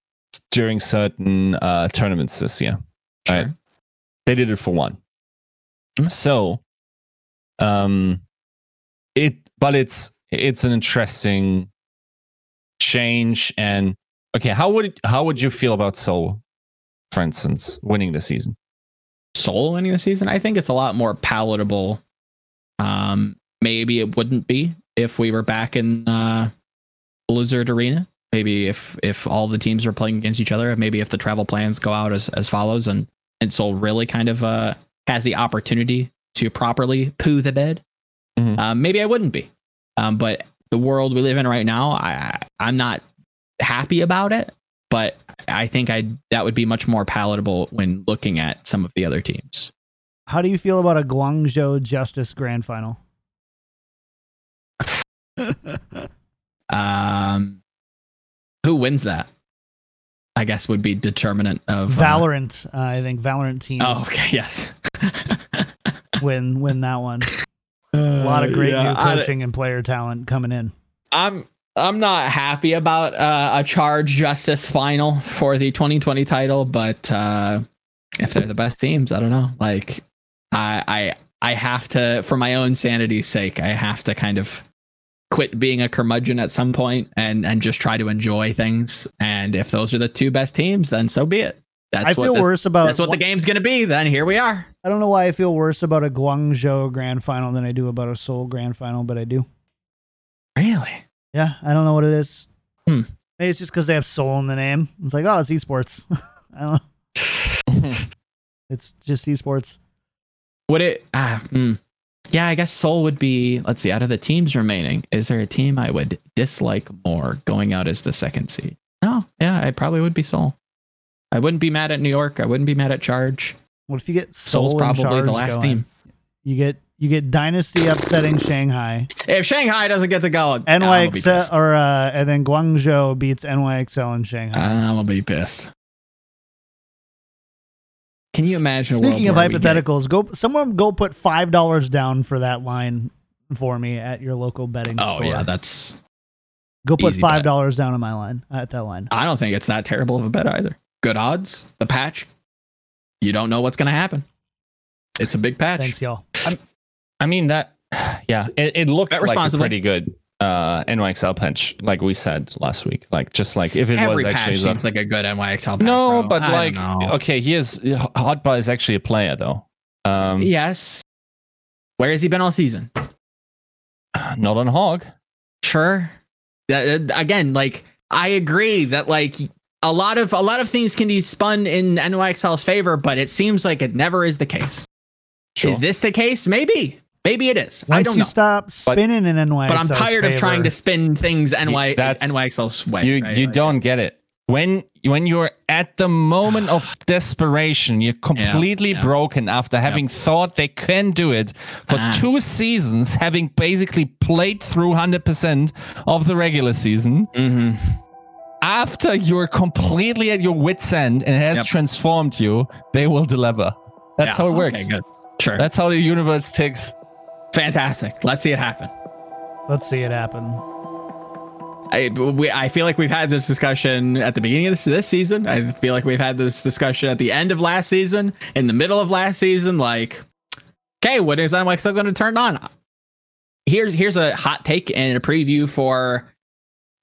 during certain uh, tournaments this year. Right. Sure. They did it for one. Hmm. So, um, it, but it's it's an interesting change. And okay, how would how would you feel about Seoul, for instance, winning the season? Seoul winning the season, I think it's a lot more palatable. Um, maybe it wouldn't be if we were back in uh, Blizzard Arena. Maybe if if all the teams were playing against each other, maybe if the travel plans go out as as follows, and and Seoul really kind of uh, has the opportunity to properly poo the bed. Mhm. Um, maybe I wouldn't be, um, but the world we live in right now, I- I'm not happy about it. But I think I that would be much more palatable when looking at some of the other teams. How do you feel about a Guangzhou Justice Grand Final? Um, who wins that? I guess would be determinant of uh, Valorant, uh, I think Valorant teams oh, okay, yes. win win that one. A lot of great Uh, Yeah, new coaching and player talent coming in. I'm I'm not happy about uh, a charge justice final for the 2020 title, but uh, if they're the best teams, I don't know. Like I I I have to for my own sanity's sake, I have to kind of quit being a curmudgeon at some point and and just try to enjoy things. And if those are the two best teams, then so be it. That's I feel the, worse about that's what the game's gonna be. Then here we are. I don't know why I feel worse about a Guangzhou Grand Final than I do about a Seoul Grand Final, but I do. Really? Yeah, I don't know what it is. Hmm. Maybe it's just because they have soul in the name. It's like, oh, it's esports. I don't know. It's just esports. Would it? Ah, hmm. Yeah, I guess Seoul would be. Let's see. Out of the teams remaining, is there a team I would dislike more going out as the second seed? No. Yeah, I probably would be Seoul. I wouldn't be mad at New York. I wouldn't be mad at Charge. What if you get Seoul Seoul's and probably the last going? team. You get you get Dynasty upsetting Shanghai. If Shanghai doesn't get to go, I'm NYXL or uh, and then Guangzhou beats NYXL in Shanghai. I'm gonna be pissed. Can you imagine? Speaking of hypotheticals, go someone go put five dollars down for that line for me at your local betting Oh store. yeah, that's. go put five dollars down on my line at that line. I don't think it's that terrible of a bet either. Good odds. The patch. You don't know what's gonna happen. It's a big patch. Thanks, y'all. I mean that, yeah, it, it looked Bet like a pretty good uh, NYXL patch, like we said last week. Like just like if it Every was patch actually seems like a good NYXL patch. no, bro. but I like know. okay, he is Hotbar is actually a player though. Um, yes. Where has he been all season? not on Hog. Sure. That- again, like I agree that like a lot of a lot of things can be spun in NYXL's favor, but it seems like it never is the case. Sure. Is this the case? Maybe. Maybe it is. Once I don't you know. stop spinning in NYXL, but I'm tired of trying to spin things NY that's- NYXL's way. you right? you Like, don't get it when when you're at the moment of desperation you're completely yeah. broken after having thought they can do it for Ah. two seasons having basically played through 100% of the regular season Mhm. after you're completely at your wits end and it has Yep. transformed you they will deliver that's Yeah, how it okay, works good. Sure. that's how the universe ticks fantastic. Let's see it happen. Let's see it happen. I we, I feel like we've had this discussion at the beginning of this, this season. I feel like we've had this discussion at the end of last season, in the middle of last season. Like, okay, when is NYXL going to turn on? Here's here's a hot take and a preview for.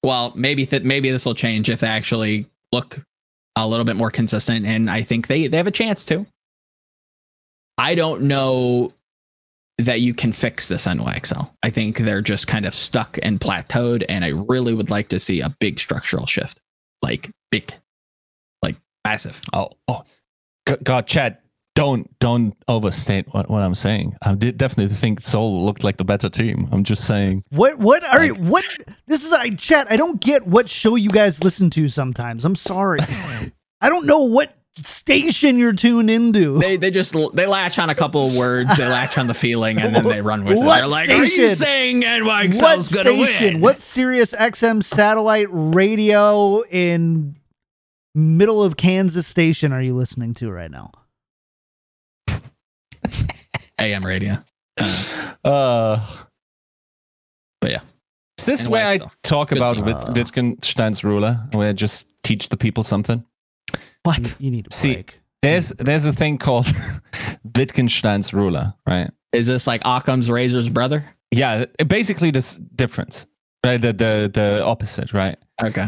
Well, maybe th- maybe this will change if they actually look a little bit more consistent, and I think they they have a chance to. I don't know that you can fix this NYXL. I think they're just kind of stuck and plateaued, and I really would like to see a big structural shift, like big, like Massive. Oh, oh, God, Chad, don't don't overstate what, what I'm saying. I did definitely think Seoul looked like the better team. I'm just saying. What what are you what this is I chat, I don't get what show you guys listen to sometimes. I'm sorry. I don't know what station you're tuned into. They they just they latch on a couple of words, they latch on the feeling, and then they run with What it. They're like, "Are you saying what NYXL's gonna station? win?" What Sirius XM satellite radio in middle of Kansas station are you listening to right now? AM radio? Uh, Uh, but yeah, is this And where I talk Good about team. Wit- Wittgenstein's ruler, where I just teach the people something? What? You, you need to See, break. There's there's a thing called Wittgenstein's ruler, right? Is this like Occam's razor's brother? Yeah, basically this difference, right? The the the opposite, right? Okay.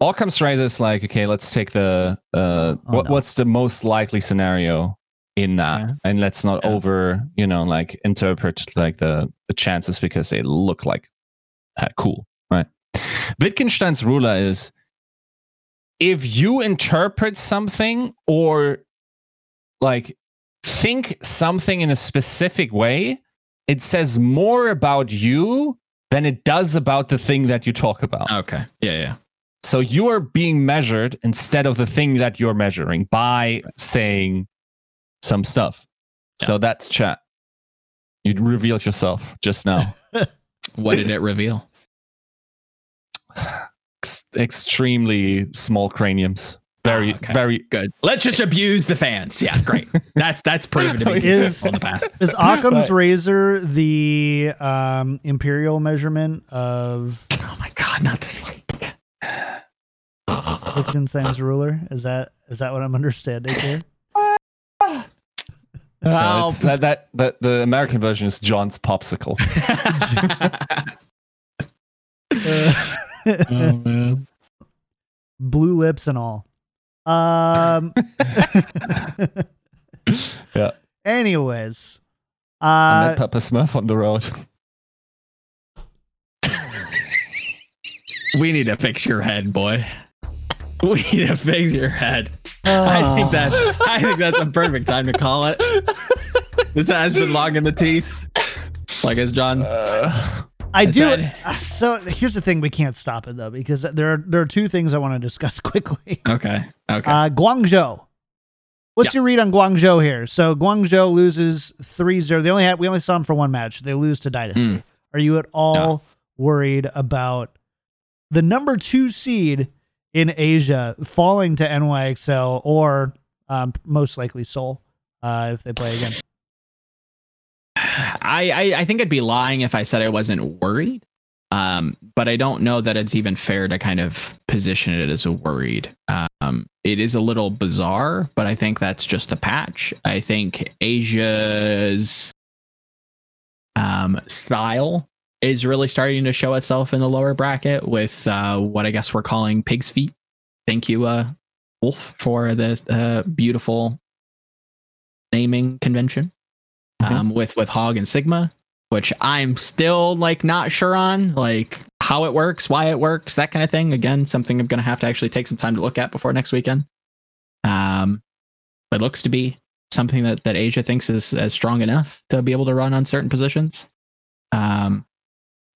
Occam's razor is like, okay, let's take the uh, Oh, what, no. what's the most likely scenario in that, Okay. and let's not Yeah. over, you know, like interpret like the the chances because they look like uh, cool, right? Wittgenstein's ruler is if you interpret something or like think something in a specific way, it says more about you than it does about the thing that you talk about. Okay. Yeah, yeah. So you are being measured instead of the thing that you're measuring by saying some stuff. So that's chat. You revealed yourself just now. What did it reveal? Ex- extremely small craniums. Very, Ah, okay. very. Good. Let's just abuse the fans. Yeah, great. That's that's proven to be Is- successful in the past. Is Occam's Right. razor the um, imperial measurement of Oh my god, not this fight. Liechtenstein's ruler? Is that is that what I'm understanding here? No, it's that, that that the American version is John's popsicle. oh man. Blue lips and all. Um. Yeah. Anyways, uh, I uh, met Pepper Smurf on the road. We need to fix your head, boy. We need to fix your head. I think that's I think that's a perfect time to call it. This has been long in the teeth. Like as John I Is do. that- So here's the thing: we can't stop it though because there are there are two things I want to discuss quickly. Okay. Okay. Uh, Guangzhou. What's your read on Guangzhou here? So Guangzhou loses 3-0. They only had we only saw them for one match. They lose to Dynasty. Mm. Are you at all No. worried about the number two seed in Asia falling to NYXL or um, most likely Seoul uh, if they play again? I, I I think I'd be lying if I said I wasn't worried. Um, but I don't know that it's even fair to kind of position it as a worried. Um, it is a little bizarre, but I think that's just the patch. I think Asia's um, style is really starting to show itself in the lower bracket with uh, what I guess we're calling pig's feet. Thank you, uh, Wolf, for the uh, beautiful naming convention um, with with Hog and Sigma, which I'm still like not sure on, like how it works, why it works, that kind of thing. Again, something I'm gonna have to actually take some time to look at before next weekend. Um, it looks to be something that that Asia thinks is as strong enough to be able to run on certain positions. Um,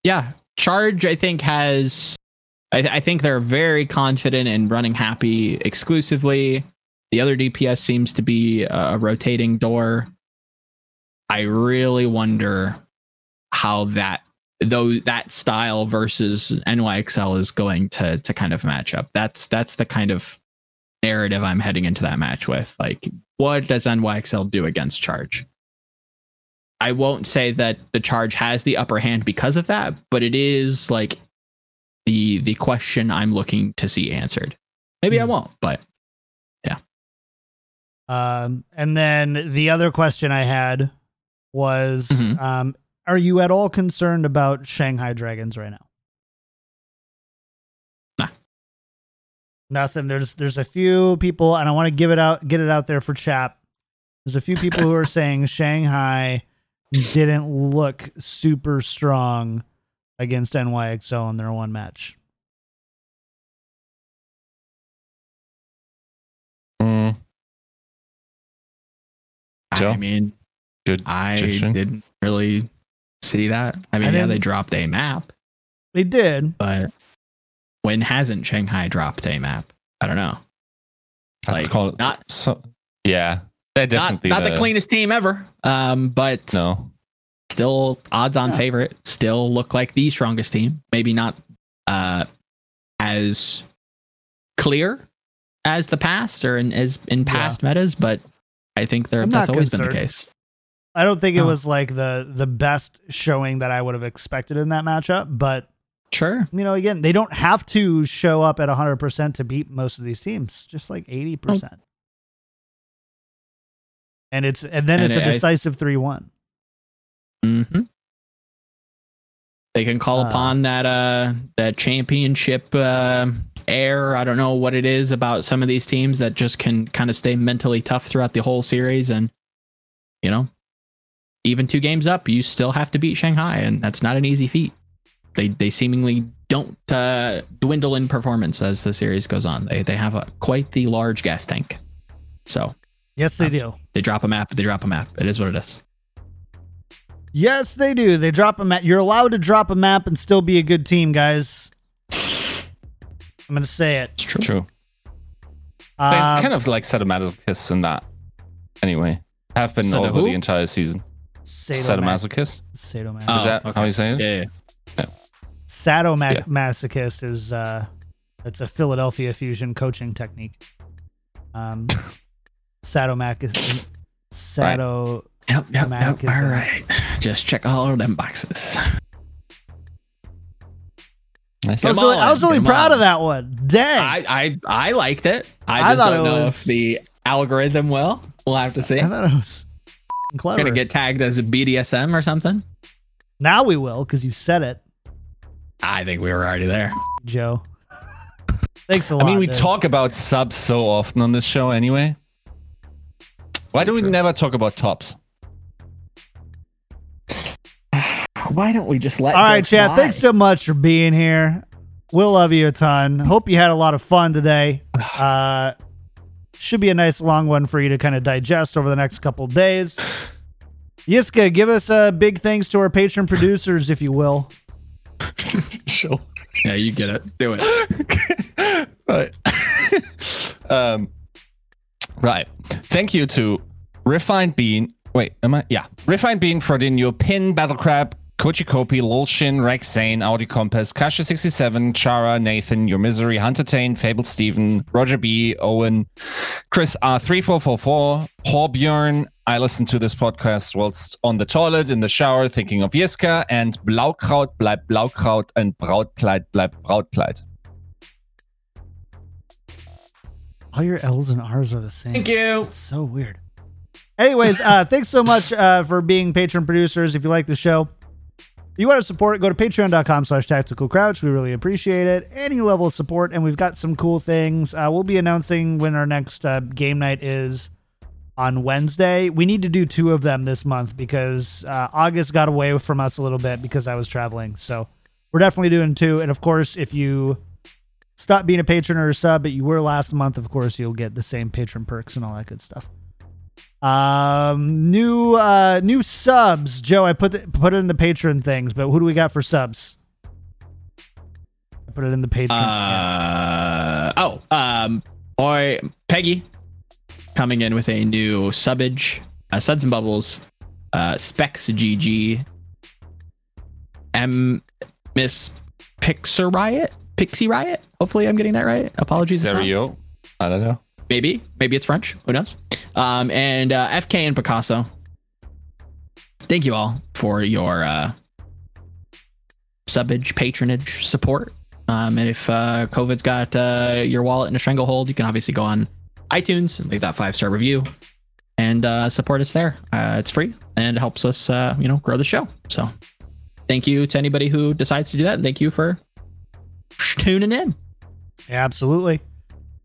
yeah, Charge I think has. I, th- I think they're very confident in running happy exclusively. The other DPS seems to be a rotating door. I really wonder how that though that style versus NYXL is going to to kind of match up. That's that's the kind of narrative I'm heading into that match with. Like, what does NYXL do against Charge? I won't say that the Charge has the upper hand because of that, but it is like the the question I'm looking to see answered. Maybe I Hmm. won't, but yeah. Um, and then the other question I had was mm-hmm. um, are you at all concerned about Shanghai Dragons right now? Nah. Nothing. There's there's a few people, and I want to give it out, get it out there for chap. There's a few people who are saying Shanghai didn't look super strong against NYXL in their one match. Mm. I mean, Good. I Suggestion? didn't really see that. I mean, I yeah, they dropped a map, They did. but when hasn't Shanghai dropped a map? I don't know. That's like, called not- so. Yeah, they're Not, definitely not the cleanest team ever, um, but No, still odds-on Yeah. favorite. Still look like the strongest team. Maybe not uh, as clear as the past or in as in past metas, but I think they're, that's not always been the case. I don't think it was like the the best showing that I would have expected in that matchup, but Sure. you know, again, they don't have to show up at 100% to beat most of these teams, just like 80%. And it's and then And it's a decisive 3-1. hmm They can call Uh, upon that uh that championship uh, air. I don't know what it is about some of these teams that just can kind of stay mentally tough throughout the whole series, and you know, even two games up, you still have to beat Shanghai, and that's not an easy feat. They they seemingly don't uh, dwindle in performance as the series goes on. They they have a quite the large gas tank, so Yes, they Um, do. they drop a map. They drop a map. It is what it is. Yes, they do. They drop a map. You're allowed to drop a map and still be a good team, guys. I'm going to say it. It's true. true. Uh, They're kind of like sadomasochists in that. Anyway, have been Sado over who? the entire season. Sadomasochist. Sadomasochist. Sadomasochist. Oh, Is that okay. how you say it? Yeah, yeah. Sadomasochist is uh that's a Philadelphia fusion coaching technique. Um sadomasochist sado Yep, yep, yep. is All a- right. Just check all of them boxes. Nice. I was really, I was really proud on. of that one. Dang. I, I I liked it. I I just thought don't it know was- if the algorithm well. We'll have to see. I thought it was I'm clever. gonna get tagged as a BDSM or something. now we will because you said it, I think we were already there. Joe. Thanks a I lot. I mean, we dude. talk about subs so often on this show anyway. Why do we True. never talk about tops? Why don't we just let? All right, Chad. Thanks so much for being here. We'll love you a ton. Hope you had a lot of fun today. Uh, should be a nice long one for you to kind of digest over the next couple of days. Yiska, give us a big thanks to our patron producers, if you will. Sure. Yeah, you get it. Do it. right. um, right. Thank you to Refined Bean. Wait, am I? Yeah. Refined Bean for the new pin, Battle Crab, Kochi Kopi, Lolshin, Rexane, Audi Compass, Kasha67, Chara, Nathan, Your Misery, Hunter Tane, Fabled Steven, Roger B, Owen, Chris R3444, Horbjörn. I listened to this podcast whilst on the toilet, in the shower, thinking of Jiska, and Blaukraut bleibt Blaukraut and Brautkleid bleibt Brautkleid. All your L's and R's are the same. Thank you. It's so weird. Anyways, uh, thanks so much uh, for being patron producers. If you like the show, if you want to support go to patreon.com slash tactical crouch. We really appreciate it. Any level of support, and we've got some cool things. Uh, we'll be announcing when our next uh, game night is on Wednesday. We need to do two of them this month because uh, August got away from us a little bit because I was traveling. So we're definitely doing two. And of course, if you stop being a patron or a sub, but you were last month, of course, you'll get the same patron perks and all that good stuff. Um, new uh new subs, Joe. I put the, put it in the patron things, but who do we got for subs? I put it in the patron. Uh, oh, um, boy, Peggy coming in with a new subbage, uh, Suds and Bubbles, uh, Specs GG, M Miss Pixar Riot, Pixie Riot. Hopefully, I'm getting that right. Apologies. if not. Serio? I don't know. Maybe, maybe it's French. Who knows? Um, and uh, FK and Picasso. Thank you all for your uh, subbage, patronage, support. Um, and if uh, COVID's got uh, your wallet in a stranglehold, you can obviously go on iTunes and leave that five star review and uh, support us there. Uh, it's free and it helps us, uh, you know, grow the show. So, thank you to anybody who decides to do that, and thank you for tuning in. Absolutely.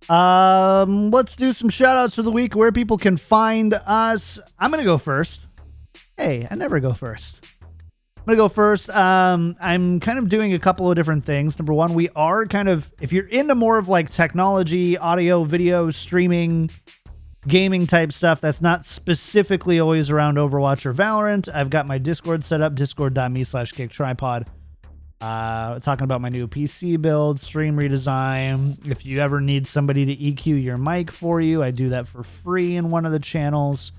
Um, let's do some shout outs for the week where people can find us. I'm gonna go first. Hey, I never go first. I'm gonna go first. Um, I'm kind of doing a couple of different things. Number one, we are kind of if you're into more of like technology, audio, video, streaming, gaming type stuff that's not specifically always around Overwatch or Valorant, I've got my Discord set up, discord.me slash kick tripod. Uh, talking about my new PC build, stream redesign. If you ever need somebody to EQ your mic for you, I do that for free in one of the channels.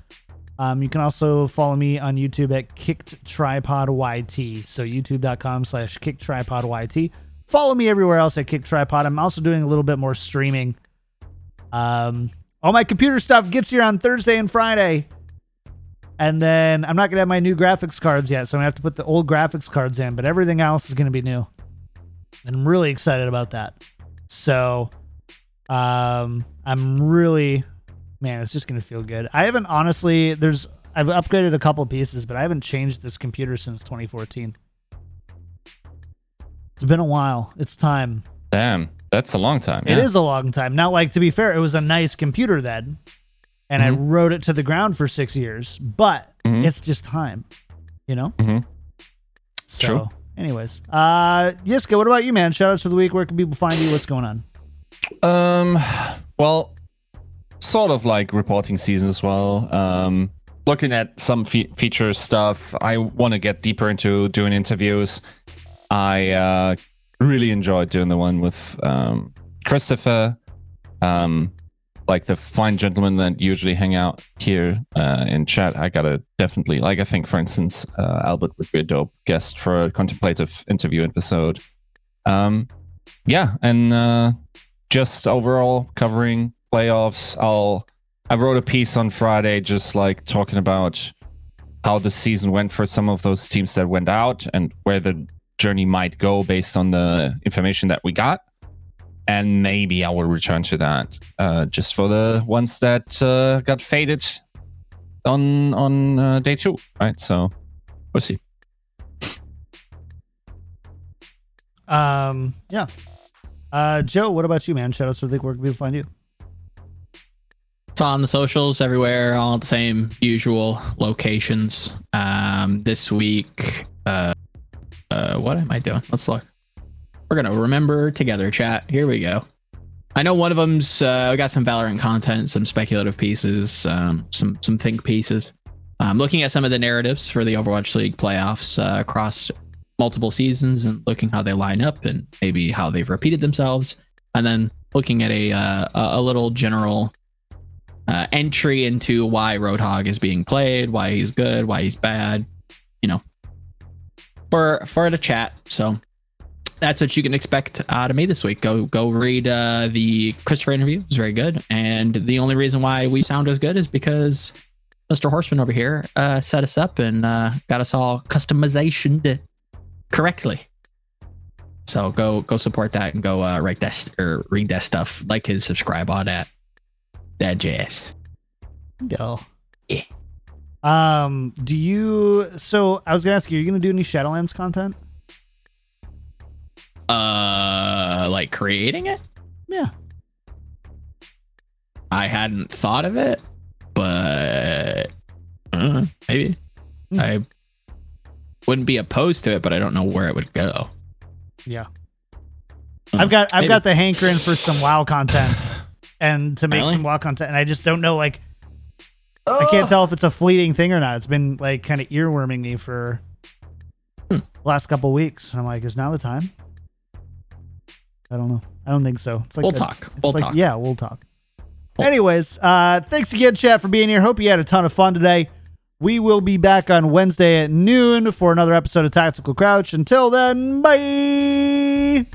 Um, you can also follow me on YouTube at Kicked Tripod YT. So youtube.com slash Kicked Tripod YT. Follow me everywhere else at Kick Tripod. I'm also doing a little bit more streaming. Um, all my computer stuff gets here on Thursday and Friday. And then I'm not gonna have my new graphics cards yet, so I'm gonna have to put the old graphics cards in, but everything else is gonna be new. And I'm really excited about that. So um I'm really man, it's just gonna feel good. I haven't honestly there's I've upgraded a couple pieces, but I haven't changed this computer since 2014. It's been a while. It's time. Damn, that's a long time. It yeah. is a long time. Now, like to be fair, it was a nice computer then, and I Mhm. rode it to the ground for six years. But Mhm. it's just time, you know. Mm-hmm. So, True. anyways, uh, Yiska, what about you, man? Shout outs for the week. Where can people find you? What's going on? Um, well, sort of like reporting season as well. Um, looking at some fe- feature stuff. I want to get deeper into doing interviews. I uh, really enjoyed doing the one with um, Christopher, um, like the fine gentlemen that usually hang out here uh, in chat. I gotta definitely like. I think, for instance, uh, Albert would be a dope guest for a contemplative interview episode. Um, yeah, and uh, just overall covering playoffs. I'll I wrote a piece on Friday just like talking about how the season went for some of those teams that went out and where the journey might go based on the information that we got. And maybe I will return to that uh, just for the ones that uh, got faded on on uh, day two, right? So we'll see. Um, yeah. Uh, Joe, what about you, man? Shout outs for the week. Where can people find you? It's on the socials everywhere, all the same usual locations. Um, this week, uh, uh, what am I doing? Let's look. We're gonna remember together, chat. Here we go. I know one of them's. Uh, we got some Valorant content, some speculative pieces, um, some some think pieces. I'm looking at some of the narratives for the Overwatch League playoffs uh, across multiple seasons and looking how they line up and maybe how they've repeated themselves, and then looking at a uh, a little general uh, entry into why Roadhog is being played, why he's good, why he's bad, you know, for for the chat. So that's what you can expect out of me this week. Go go read uh, the Christopher interview; it's very good. And the only reason why we sound as good is because Mr. Horseman over here uh, set us up and uh, got us all customization correctly. So go go support that and go uh, write that or read that stuff. Like his subscribe on that that jazz. Go. Yeah. Um, do you? So I was gonna ask you, are you gonna do any Shadowlands content? Uh, like creating it. Yeah. I hadn't thought of it, but uh, maybe Hmm. I wouldn't be opposed to it, but I don't know where it would go. Yeah. Uh, I've got I've maybe. got the hankering for some WoW content and to make Really? some WoW content, and I just don't know like I can't tell if it's a fleeting thing or not. It's been like kind of earworming me for Hmm. last couple weeks. And I'm like, is now the time? I don't know. I don't think so. It's like we'll a- talk. It's We'll like, talk. Yeah, we'll talk. Cool. Anyways, uh, thanks again, chat, for being here. Hope you had a ton of fun today. We will be back on Wednesday at noon for another episode of Tactical Crouch. Until then, bye.